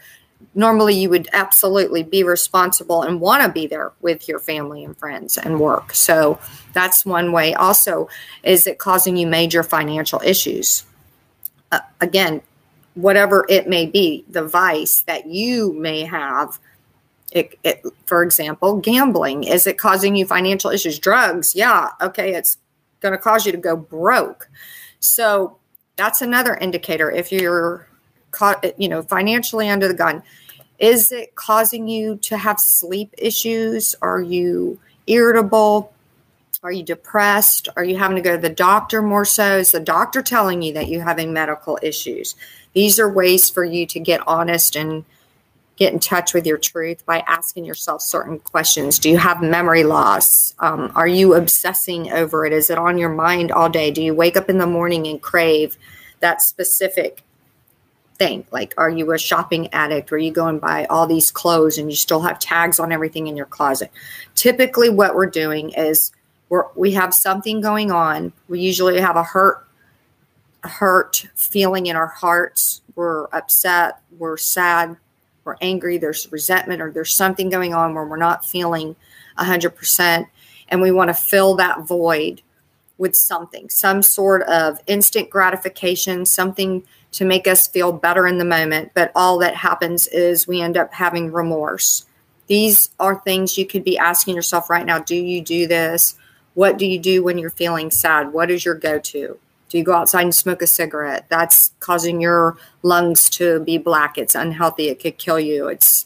Normally you would absolutely be responsible and want to be there with your family and friends and work. So that's one way. Also, is it causing you major financial issues? Uh, again, whatever it may be, the vice that you may have it, it, for example, gambling. Is it causing you financial issues? Drugs. Yeah. Okay. It's going to cause you to go broke. So that's another indicator. If you're caught, you know, financially under the gun, is it causing you to have sleep issues? Are you irritable? Are you depressed? Are you having to go to the doctor more so? Is the doctor telling you that you're having medical issues? These are ways for you to get honest and get in touch with your truth by asking yourself certain questions. Do you have memory loss? Um, are you obsessing over it? Is it on your mind all day? Do you wake up in the morning and crave that specific thing? Like, are you a shopping addict? Are you going buy all these clothes and you still have tags on everything in your closet? Typically, what we're doing is we're, we have something going on. We usually have a hurt, hurt feeling in our hearts. We're upset. We're sad we're angry, there's resentment, or there's something going on where we're not feeling 100%. And we want to fill that void with something, some sort of instant gratification, something to make us feel better in the moment. But all that happens is we end up having remorse. These are things you could be asking yourself right now Do you do this? What do you do when you're feeling sad? What is your go to? Do you go outside and smoke a cigarette? That's causing your lungs to be black. It's unhealthy. It could kill you. It's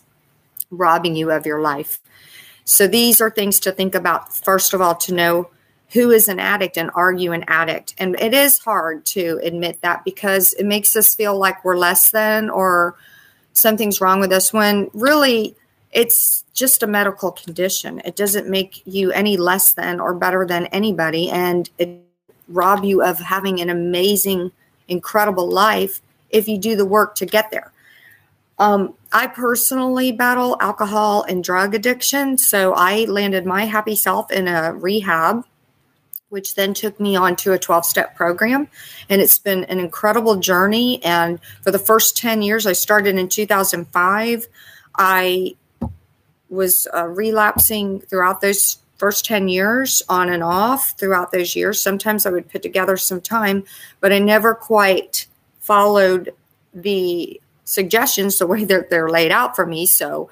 robbing you of your life. So these are things to think about. First of all, to know who is an addict and are you an addict? And it is hard to admit that because it makes us feel like we're less than or something's wrong with us when really it's just a medical condition. It doesn't make you any less than or better than anybody. And it rob you of having an amazing, incredible life if you do the work to get there. Um, I personally battle alcohol and drug addiction. So I landed my happy self in a rehab, which then took me on to a 12 step program. And it's been an incredible journey. And for the first 10 years, I started in 2005. I was uh, relapsing throughout those first 10 years on and off throughout those years. Sometimes I would put together some time, but I never quite followed the suggestions the way that they're laid out for me. So,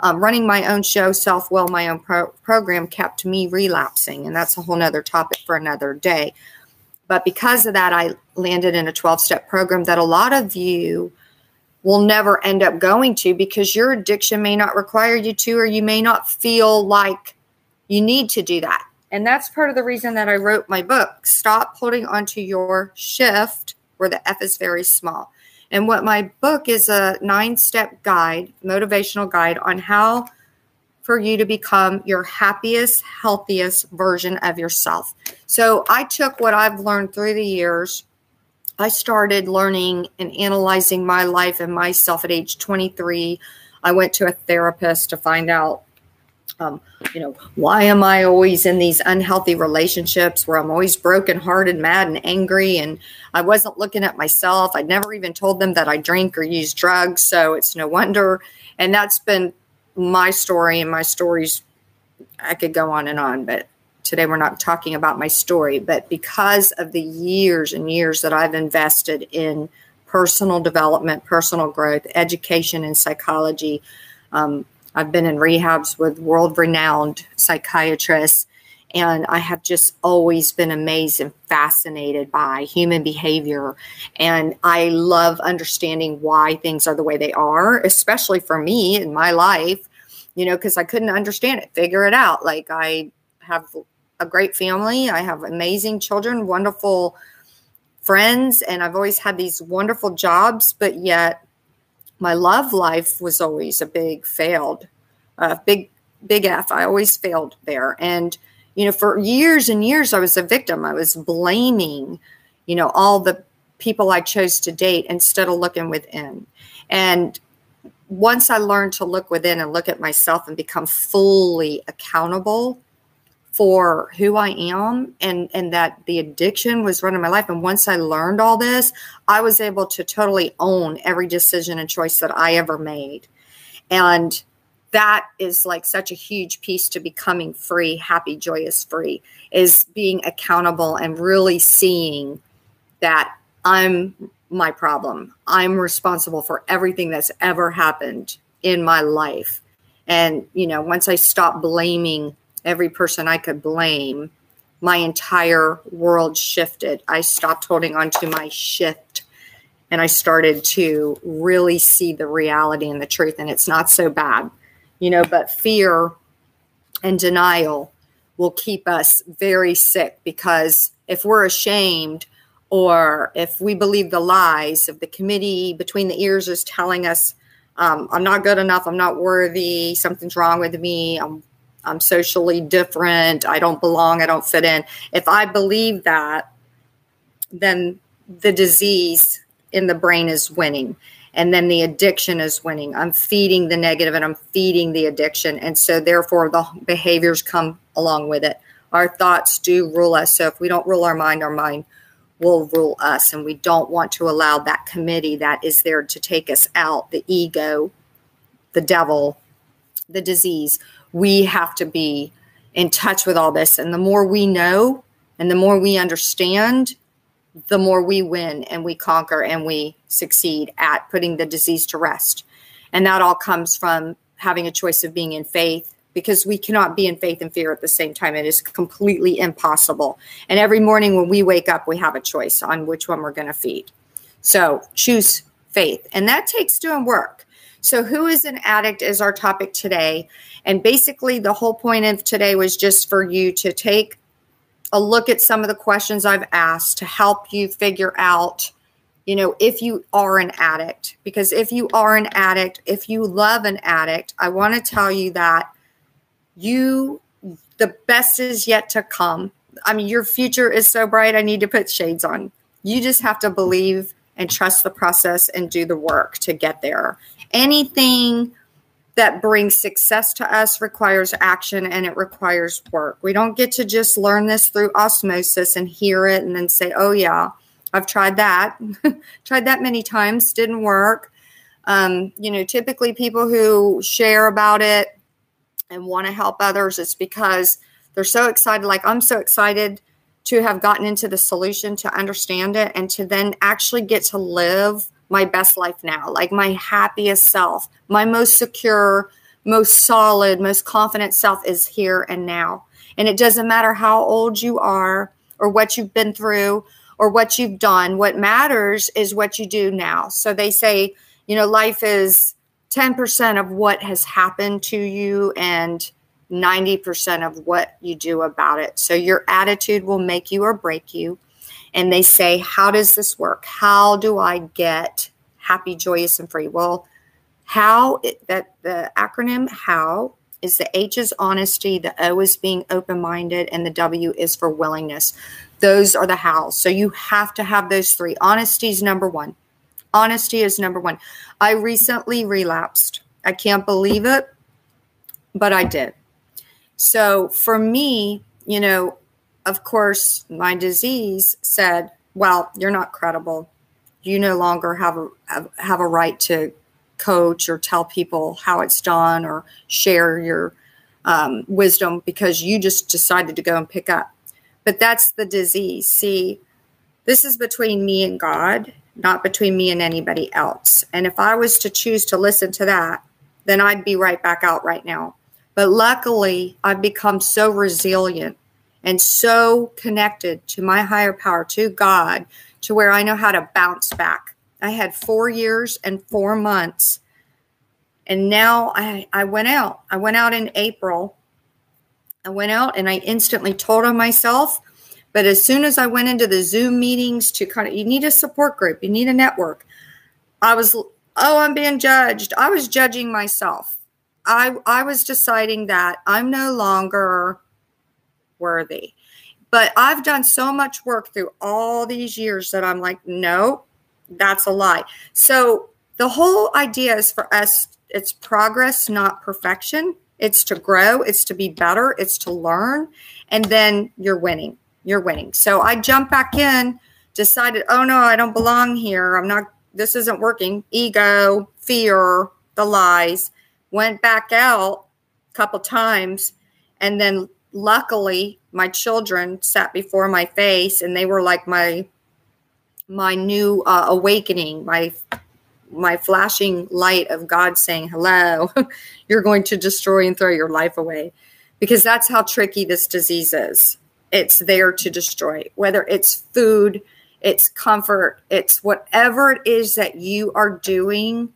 um, running my own show, Self Will, my own pro- program, kept me relapsing. And that's a whole nother topic for another day. But because of that, I landed in a 12 step program that a lot of you will never end up going to because your addiction may not require you to, or you may not feel like you need to do that. And that's part of the reason that I wrote my book, Stop Holding Onto Your Shift, where the F is very small. And what my book is a nine step guide, motivational guide on how for you to become your happiest, healthiest version of yourself. So I took what I've learned through the years I started learning and analyzing my life and myself at age 23. I went to a therapist to find out, um, you know, why am I always in these unhealthy relationships where I'm always broken hearted, mad, and angry? And I wasn't looking at myself. I'd never even told them that I drink or use drugs. So it's no wonder. And that's been my story, and my stories, I could go on and on, but today we're not talking about my story, but because of the years and years that I've invested in personal development, personal growth, education, and psychology, um, I've been in rehabs with world renowned psychiatrists. And I have just always been amazed and fascinated by human behavior. And I love understanding why things are the way they are, especially for me in my life, you know, because I couldn't understand it, figure it out. Like I have a great family. I have amazing children, wonderful friends, and I've always had these wonderful jobs, but yet my love life was always a big failed, uh, big, big F. I always failed there. And, you know, for years and years, I was a victim. I was blaming, you know, all the people I chose to date instead of looking within. And once I learned to look within and look at myself and become fully accountable for who I am and and that the addiction was running my life. And once I learned all this I was able to totally own every decision and choice that I ever made. And that is like such a huge piece to becoming free happy joyous free is being accountable and really seeing that I'm my problem. I'm responsible for everything that's ever happened in my life. And you know once I stop blaming every person I could blame, my entire world shifted. I stopped holding on to my shift and I started to really see the reality and the truth. And it's not so bad, you know, but fear and denial will keep us very sick because if we're ashamed or if we believe the lies of the committee between the ears is telling us, um, I'm not good enough, I'm not worthy, something's wrong with me, I'm I'm socially different, I don't belong, I don't fit in. If I believe that, then the disease in the brain is winning. And then the addiction is winning. I'm feeding the negative and I'm feeding the addiction. And so, therefore, the behaviors come along with it. Our thoughts do rule us. So, if we don't rule our mind, our mind will rule us. And we don't want to allow that committee that is there to take us out the ego, the devil, the disease we have to be in touch with all this. And the more we know and the more we understand, the more we win and we conquer and we succeed at putting the disease to rest. And that all comes from having a choice of being in faith because we cannot be in faith and fear at the same time. It is completely impossible. And every morning when we wake up, we have a choice on which one we're going to feed. So choose faith. And that takes doing work. So, who is an addict is our topic today. And basically, the whole point of today was just for you to take a look at some of the questions I've asked to help you figure out you know, if you are an addict, because if you are an addict, if you love an addict, I want to tell you that you, the best is yet to come. I mean, your future is so bright. I need to put shades on. You just have to believe and trust the process and do the work to get there. Anything that brings success to us requires action and it requires work. We don't get to just learn this through osmosis and hear it and then say, oh, yeah, I've tried that, tried that many times, didn't work. Um, you know, typically people who share about it and want to help others, it's because they're so excited. Like, I'm so excited to have gotten into the solution, to understand it, and to then actually get to live my best life now, like my happiest self, my most secure, most solid, most confident self is here and now. And it doesn't matter how old you are or what you've been through or what you've done. What matters is what you do now. So they say, you know, life is 10% of what has happened to you and 90% of what you do about it. So your attitude will make you or break you. And they say, how does this work? How do I get happy, joyous, and free? Well, how that the acronym how is the H is honesty, the O is being open minded, and the W is for willingness. Those are the hows. So you have to have those three. Honesty is number one. Honesty is number one. I recently relapsed. I can't believe it, but I did. So for me, you know, of course, my disease said, well, you're not credible. You no longer have a have a right to coach or tell people how it's done or share your um, wisdom because you just decided to go and pick up. But that's the disease. See, this is between me and God, not between me and anybody else. And if I was to choose to listen to that, then I'd be right back out right now. But luckily, I've become so resilient and so connected to my higher power, to God, to where I know how to bounce back. I had four years and four months. And now I, I went out. I went out in April I went out and I instantly told on myself. But as soon as I went into the Zoom meetings to kind of, you need a support group, you need a network. I was, oh, I'm being judged. I was judging myself. I, I was deciding that I'm no longer worthy. But I've done so much work through all these years that I'm like, no, that's a lie. So the whole idea is for us, it's progress, not perfection. It's to grow, it's to be better, it's to learn, and then you're winning. You're winning. So I jumped back in, decided, oh no, I don't belong here. I'm not, this isn't working. Ego, fear, the lies. Went back out a couple times, and then luckily my children sat before my face and they were like my my new uh, awakening my my flashing light of God saying, hello, you're going to destroy and throw your life away. Because that's how tricky this disease is. It's there to destroy, whether it's food, it's comfort, it's whatever it is that you are doing,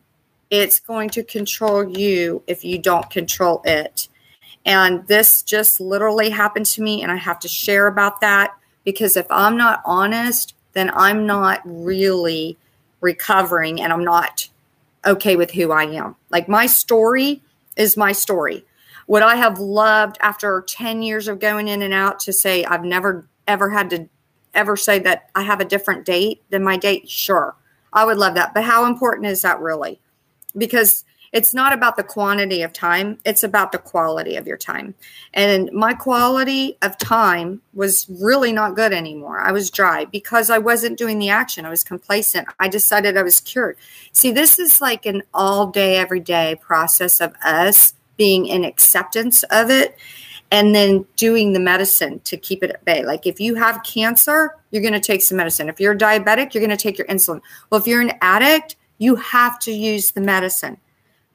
it's going to control you if you don't control it. And this just literally happened to me, and I have to share about that because if I'm not honest, then I'm not really recovering and I'm not okay with who I am. Like my story is my story. Would I have loved after 10 years of going in and out to say I've never ever had to ever say that I have a different date than my date? Sure. I would love that. But how important is that really? Because it's not about the quantity of time, it's about the quality of your time. And my quality of time was really not good anymore. I was dry because I wasn't doing the action. I was complacent. I decided I was cured. See, this is like an all day, every day process of us being in acceptance of it and then doing the medicine to keep it at bay. Like if you have cancer, you're going to take some medicine. If you're diabetic, you're going to take your insulin. Well, if you're an addict, you have to use the medicine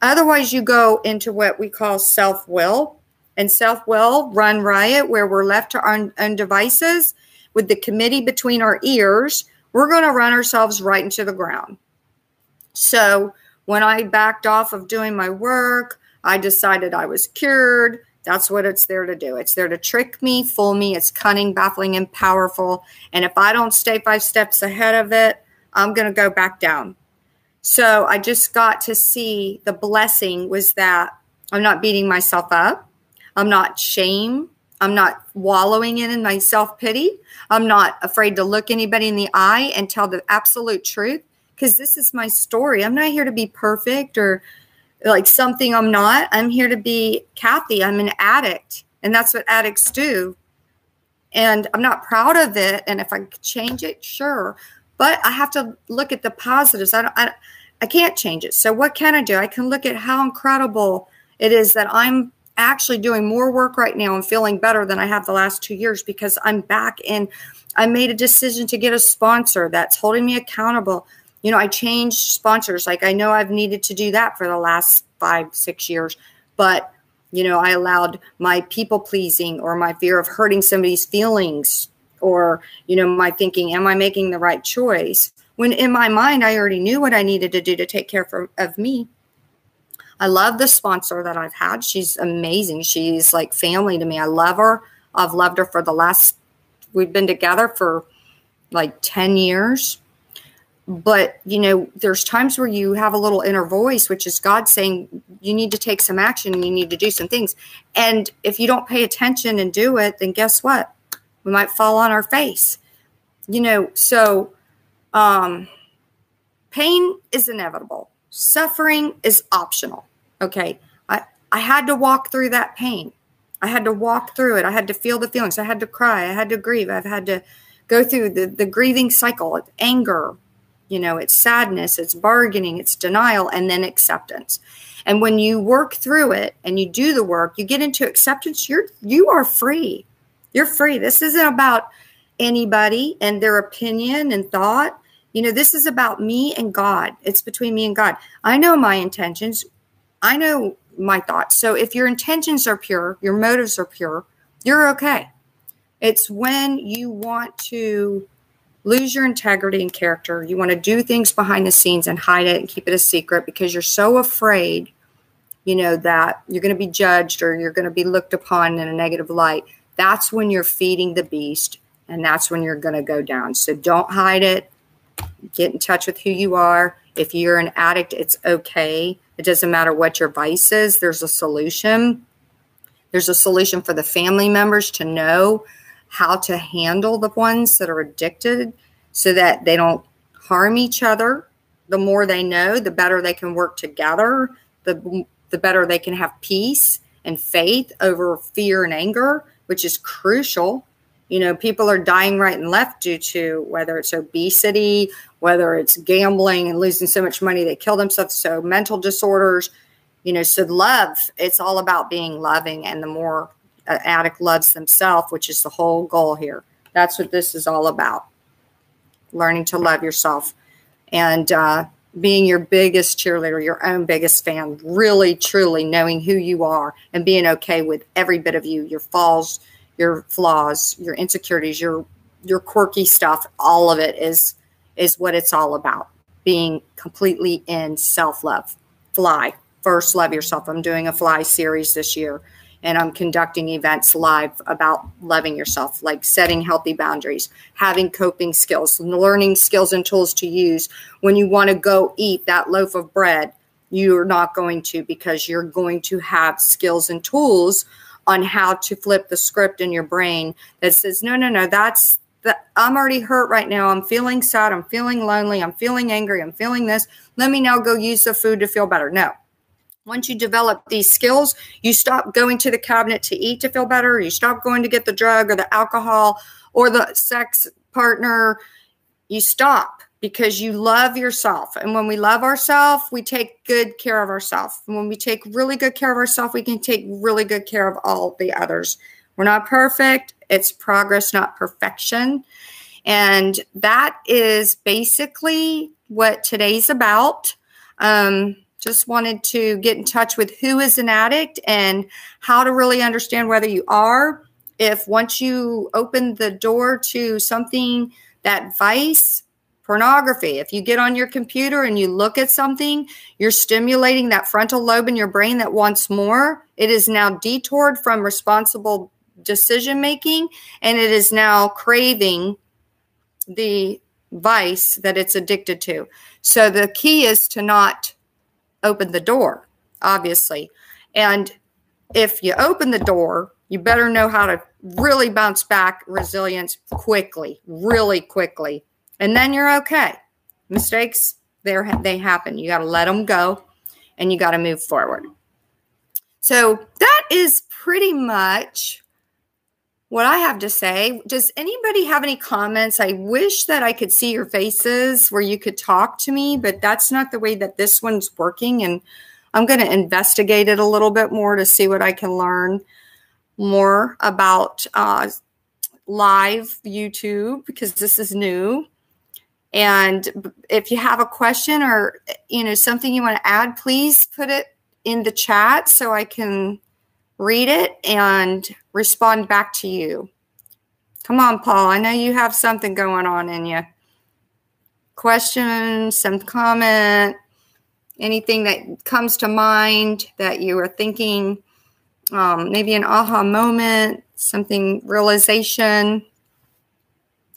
Otherwise, you go into what we call self will, and self will run riot where we're left to our own devices with the committee between our ears. We're going to run ourselves right into the ground. So, when I backed off of doing my work, I decided I was cured. That's what it's there to do. It's there to trick me, fool me. It's cunning, baffling, and powerful. And if I don't stay five steps ahead of it, I'm going to go back down. So I just got to see the blessing was that I'm not beating myself up. I'm not shame. I'm not wallowing in, in my self pity. I'm not afraid to look anybody in the eye and tell the absolute truth because this is my story. I'm not here to be perfect or like something I'm not. I'm here to be Kathy. I'm an addict, and that's what addicts do. And I'm not proud of it. And if I change it, sure. But I have to look at the positives. I don't. I, I can't change it. So what can I do? I can look at how incredible it is that I'm actually doing more work right now and feeling better than I have the last two years because I'm back in. I made a decision to get a sponsor that's holding me accountable. You know, I changed sponsors. Like I know I've needed to do that for the last five, six years, but you know, I allowed my people pleasing or my fear of hurting somebody's feelings or, you know, my thinking, am I making the right choice? When in my mind, I already knew what I needed to do to take care for, of me. I love the sponsor that I've had. She's amazing. She's like family to me. I love her. I've loved her for the last, we've been together for like 10 years. But, you know, there's times where you have a little inner voice, which is God saying, you need to take some action you need to do some things. And if you don't pay attention and do it, then guess what? We might fall on our face. You know, so um, pain is inevitable Suffering is optional. Okay. I, I had to walk through that pain. I had to walk through it. I had to feel the feelings. I had to cry. I had to grieve. I've had to go through the, the grieving cycle. of anger, you know, it's sadness, it's bargaining, it's denial, and then acceptance. And when you work through it and you do the work, you get into acceptance, you're you are free. You're free. This isn't about anybody and their opinion and thought. You know, this is about me and God. It's between me and God. I know my intentions. I know my thoughts. So if your intentions are pure, your motives are pure, you're okay. It's when you want to lose your integrity and character, you want to do things behind the scenes and hide it and keep it a secret because you're so afraid, you know, that you're going to be judged or you're going to be looked upon in a negative light. That's when you're feeding the beast and that's when you're going to go down. So don't hide it get in touch with who you are. If you're an addict, it's okay. It doesn't matter what your vice is, there's a solution. There's a solution for the family members to know how to handle the ones that are addicted so that they don't harm each other. The more they know, the better they can work together, the, the better they can have peace and faith over fear and anger, which is crucial you know, people are dying right and left due to whether it's obesity, whether it's gambling and losing so much money they kill themselves. So mental disorders, you know, so love, it's all about being loving. And the more an addict loves themselves, which is the whole goal here, that's what this is all about. Learning to love yourself and uh, being your biggest cheerleader, your own biggest fan, really, truly knowing who you are and being okay with every bit of you, your falls, your flaws, your insecurities, your your quirky stuff, all of it is is what it's all about. Being completely in self-love. Fly. First love yourself. I'm doing a fly series this year and I'm conducting events live about loving yourself, like setting healthy boundaries, having coping skills, learning skills and tools to use when you want to go eat that loaf of bread. You're not going to because you're going to have skills and tools on how to flip the script in your brain that says, no, no, no, that's that I'm already hurt right now. I'm feeling sad. I'm feeling lonely. I'm feeling angry. I'm feeling this. Let me now go use the food to feel better. No. Once you develop these skills, you stop going to the cabinet to eat to feel better. You stop going to get the drug or the alcohol or the sex partner. You stop because you love yourself. And when we love ourselves, we take good care of ourselves. When we take really good care of ourselves, we can take really good care of all the others. We're not perfect, it's progress, not perfection. And that is basically what today's about. Um, just wanted to get in touch with who is an addict and how to really understand whether you are. If once you open the door to something that vice pornography. If you get on your computer and you look at something, you're stimulating that frontal lobe in your brain that wants more. It is now detoured from responsible decision making and it is now craving the vice that it's addicted to. So the key is to not open the door, obviously. And if you open the door, you better know how to really bounce back resilience quickly, really quickly. And then you're okay. Mistakes, they happen. You got to let them go and you got to move forward. So that is pretty much what I have to say. Does anybody have any comments? I wish that I could see your faces where you could talk to me, but that's not the way that this one's working. And I'm going to investigate it a little bit more to see what I can learn more about uh, live YouTube because this is new. And if you have a question or you know something you want to add, please put it in the chat so I can read it and respond back to you. Come on, Paul. I know you have something going on in you. Question, some comment, anything that comes to mind that you are thinking, um, maybe an aha moment, something realization.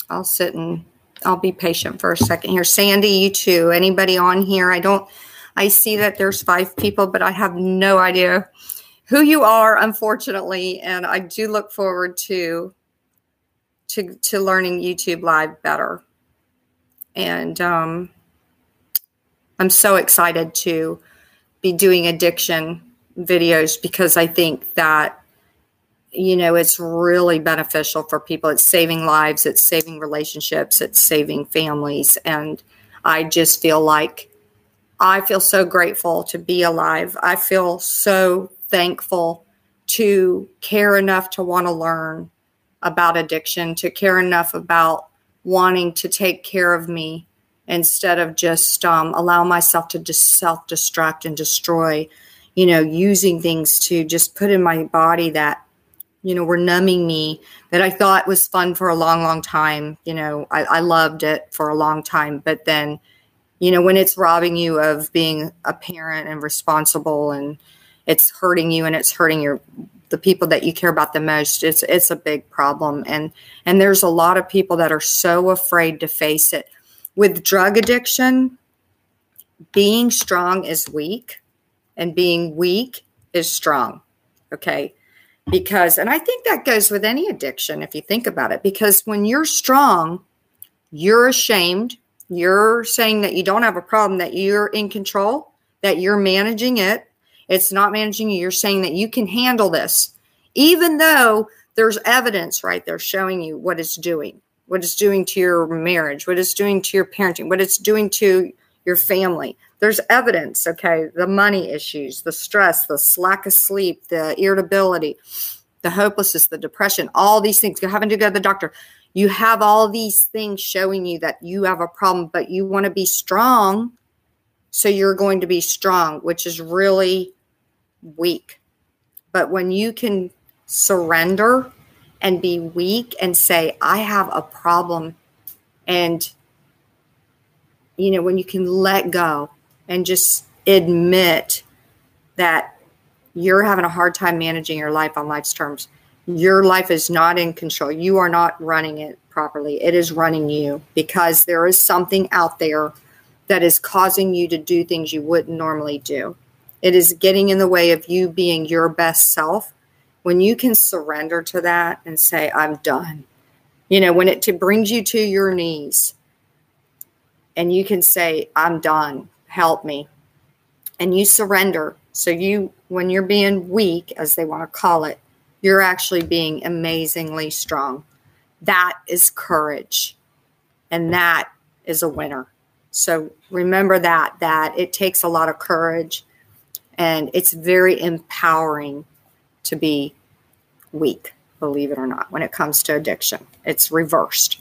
I'll sit and I'll be patient for a second here. Sandy, you too. Anybody on here? I don't, I see that there's five people, but I have no idea who you are, unfortunately. And I do look forward to to to learning YouTube Live better. And um, I'm so excited to be doing addiction videos because I think that you know it's really beneficial for people. It's saving lives, it's saving relationships, it's saving families, and I just feel like I feel so grateful to be alive. I feel so thankful to care enough to want to learn about addiction, to care enough about wanting to take care of me instead of just um, allow myself to just self destruct and destroy, you know, using things to just put in my body that, you know, were numbing me that I thought was fun for a long, long time. You know, I, I loved it for a long time. But then, you know, when it's robbing you of being a parent and responsible and, it's hurting you and it's hurting your the people that you care about the most. It's it's a big problem. And and there's a lot of people that are so afraid to face it. With drug addiction being strong is weak and being weak is strong. Okay? Because and i think that goes with any addiction if you think about it because when you're strong you're ashamed. You're saying that you don't have a problem that you're in control that you're managing it it's not managing you. You're saying that you can handle this, even though there's evidence right there showing you what it's doing, what it's doing to your marriage, what it's doing to your parenting, what it's doing to your family. There's evidence, okay? The money issues, the stress, the lack of sleep, the irritability, the hopelessness, the depression, all these things, you're having to go to the doctor. You have all these things showing you that you have a problem, but you want to be strong. So you're going to be strong, which is really weak. But when you can surrender and be weak and say, I have a problem, and, you know, when you can let go and just admit that you're having a hard time managing your life on life's terms, your life is not in control. You are not running it properly. It is running you because there is something out there that is causing you to do things you wouldn't normally do. It is getting in the way of you being your best self. When you can surrender to that and say, I'm done, you know, when it to brings you to your knees and you can say, I'm done, help me. And you surrender. So you, when you're being weak, as they want to call it, you're actually being amazingly strong. That is courage. And that is a winner. So remember that, that it takes a lot of courage and it's very empowering to be weak, believe it or not, when it comes to addiction. It's reversed.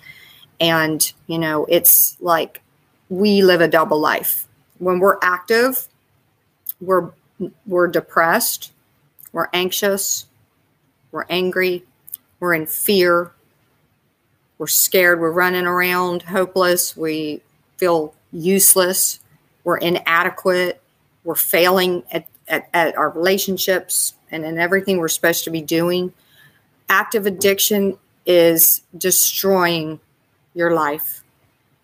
And, you know, it's like we live a double life. When we're active, we're we're depressed, we're anxious, we're angry, we're in fear, we're scared, we're running around hopeless, we feel useless, we're inadequate, we're failing at, at, at our relationships and in everything we're supposed to be doing. Active addiction is destroying your life.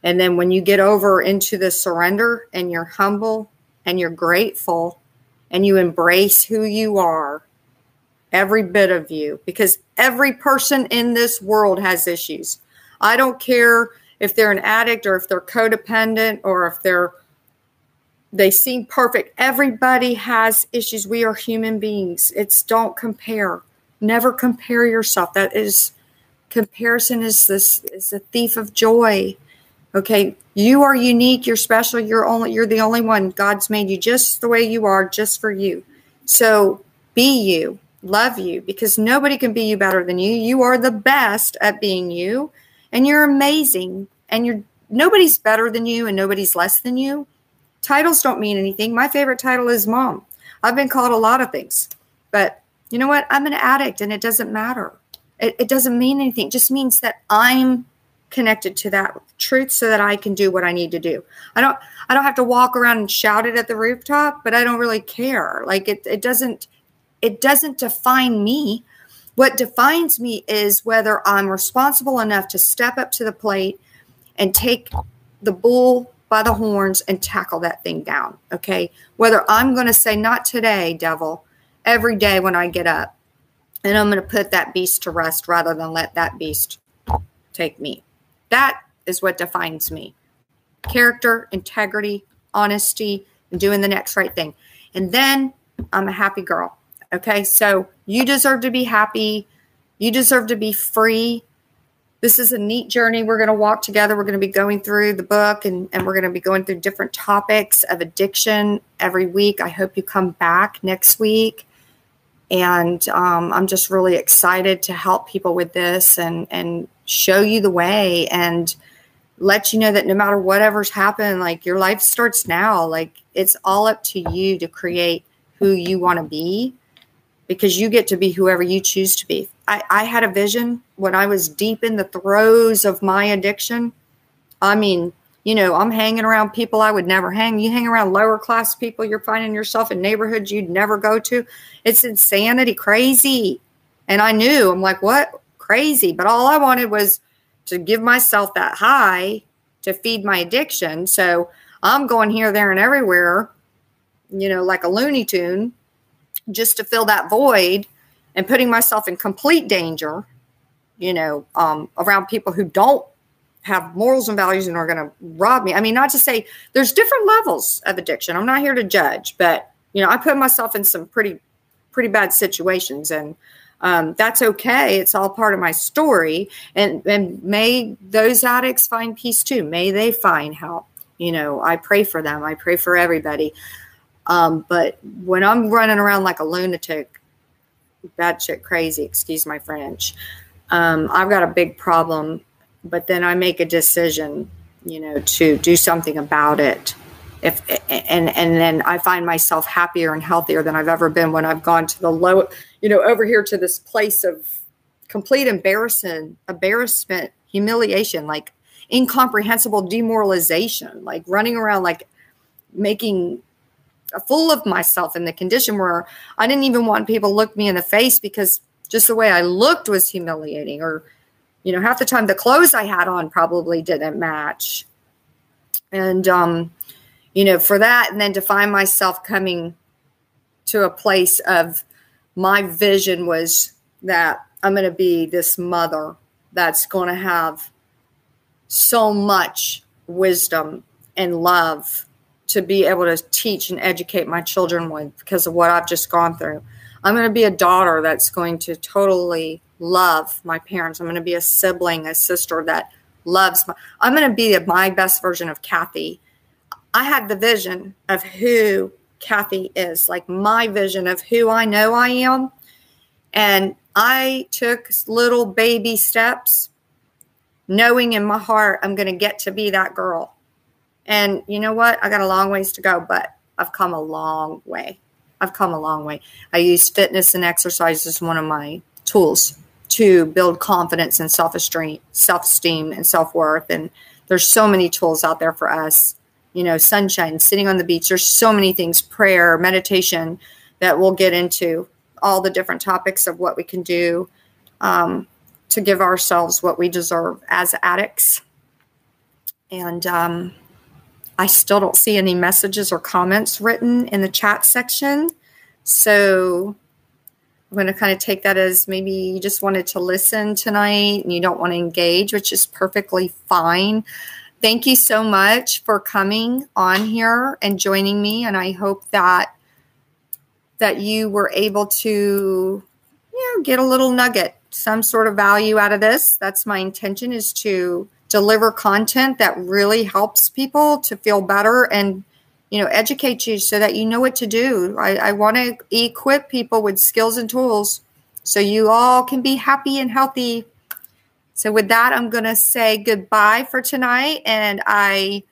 And then when you get over into the surrender and you're humble and you're grateful and you embrace who you are, every bit of you, because every person in this world has issues. I don't care if they're an addict or if they're codependent or if they're they seem perfect. Everybody has issues. We are human beings. It's don't compare. Never compare yourself. That is comparison is this is a thief of joy. Okay, you are unique, you're special, you're only you're the only one. God's made you just the way you are, just for you. So be you, love you, because nobody can be you better than you. You are the best at being you, and you're amazing. And you're nobody's better than you and nobody's less than you. Titles don't mean anything. My favorite title is mom. I've been called a lot of things, but you know what? I'm an addict and it doesn't matter. It, it doesn't mean anything. It just means that I'm connected to that truth so that I can do what I need to do. I don't I don't have to walk around and shout it at the rooftop, but I don't really care. Like it it doesn't it doesn't define me. What defines me is whether I'm responsible enough to step up to the plate and take the bull by the horns and tackle that thing down. Okay. Whether I'm going to say, not today, devil, every day when I get up, and I'm going to put that beast to rest rather than let that beast take me. That is what defines me character, integrity, honesty, and doing the next right thing. And then I'm a happy girl. Okay. So you deserve to be happy. You deserve to be free. This is a neat journey. We're going to walk together. We're going to be going through the book and, and we're going to be going through different topics of addiction every week. I hope you come back next week and um, I'm just really excited to help people with this and and show you the way and let you know that no matter whatever's happened, like your life starts now. Like it's all up to you to create who you want to be because you get to be whoever you choose to be. I, I had a vision when I was deep in the throes of my addiction. I mean, you know, I'm hanging around people I would never hang. You hang around lower class people, you're finding yourself in neighborhoods you'd never go to. It's insanity, crazy. And I knew, I'm like, what? Crazy. But all I wanted was to give myself that high to feed my addiction. So I'm going here, there, and everywhere, you know, like a Looney Tune, just to fill that void and putting myself in complete danger, you know, um, around people who don't have morals and values and are going to rob me. I mean, not to say there's different levels of addiction. I'm not here to judge, but you know, I put myself in some pretty, pretty bad situations, and um, that's okay. It's all part of my story, and and may those addicts find peace too. May they find help. You know, I pray for them. I pray for everybody. Um, but when I'm running around like a lunatic, bad shit crazy, excuse my French, um, I've got a big problem but then I make a decision, you know, to do something about it. If and and then I find myself happier and healthier than I've ever been when I've gone to the low, you know, over here to this place of complete embarrassment, embarrassment, humiliation, like incomprehensible demoralization, like running around like making a fool of myself in the condition where I didn't even want people to look me in the face because just the way I looked was humiliating or you know, half the time the clothes I had on probably didn't match. And, um, you know, for that, and then to find myself coming to a place of my vision was that I'm going to be this mother that's going to have so much wisdom and love to be able to teach and educate my children with because of what I've just gone through. I'm going to be a daughter that's going to totally love my parents. I'm going to be a sibling, a sister that loves my, I'm going to be my best version of Kathy. I had the vision of who Kathy is, like my vision of who I know I am. And I took little baby steps, knowing in my heart I'm going to get to be that girl. And you know what? I got a long ways to go, but I've come a long way. I've come a long way. I use fitness and exercise as one of my tools to build confidence and self-esteem, self-esteem and self-worth. And there's so many tools out there for us. You know, sunshine, sitting on the beach. There's so many things, prayer, meditation that we'll get into all the different topics of what we can do um, to give ourselves what we deserve as addicts. And um, I still don't see any messages or comments written in the chat section. So I'm going to kind of take that as maybe you just wanted to listen tonight and you don't want to engage, which is perfectly fine. Thank you so much for coming on here and joining me. And I hope that that you were able to you know get a little nugget some sort of value out of this that's my intention is to deliver content that really helps people to feel better and you know educate you so that you know what to do. I, I want to equip people with skills and tools so you all can be happy and healthy. So with that i'm going to say goodbye for tonight and i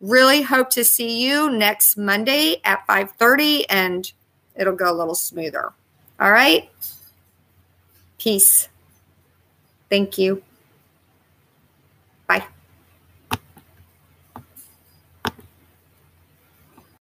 really hope to see you next monday at 5.30 and it'll go a little smoother. All right? Peace. Thank you.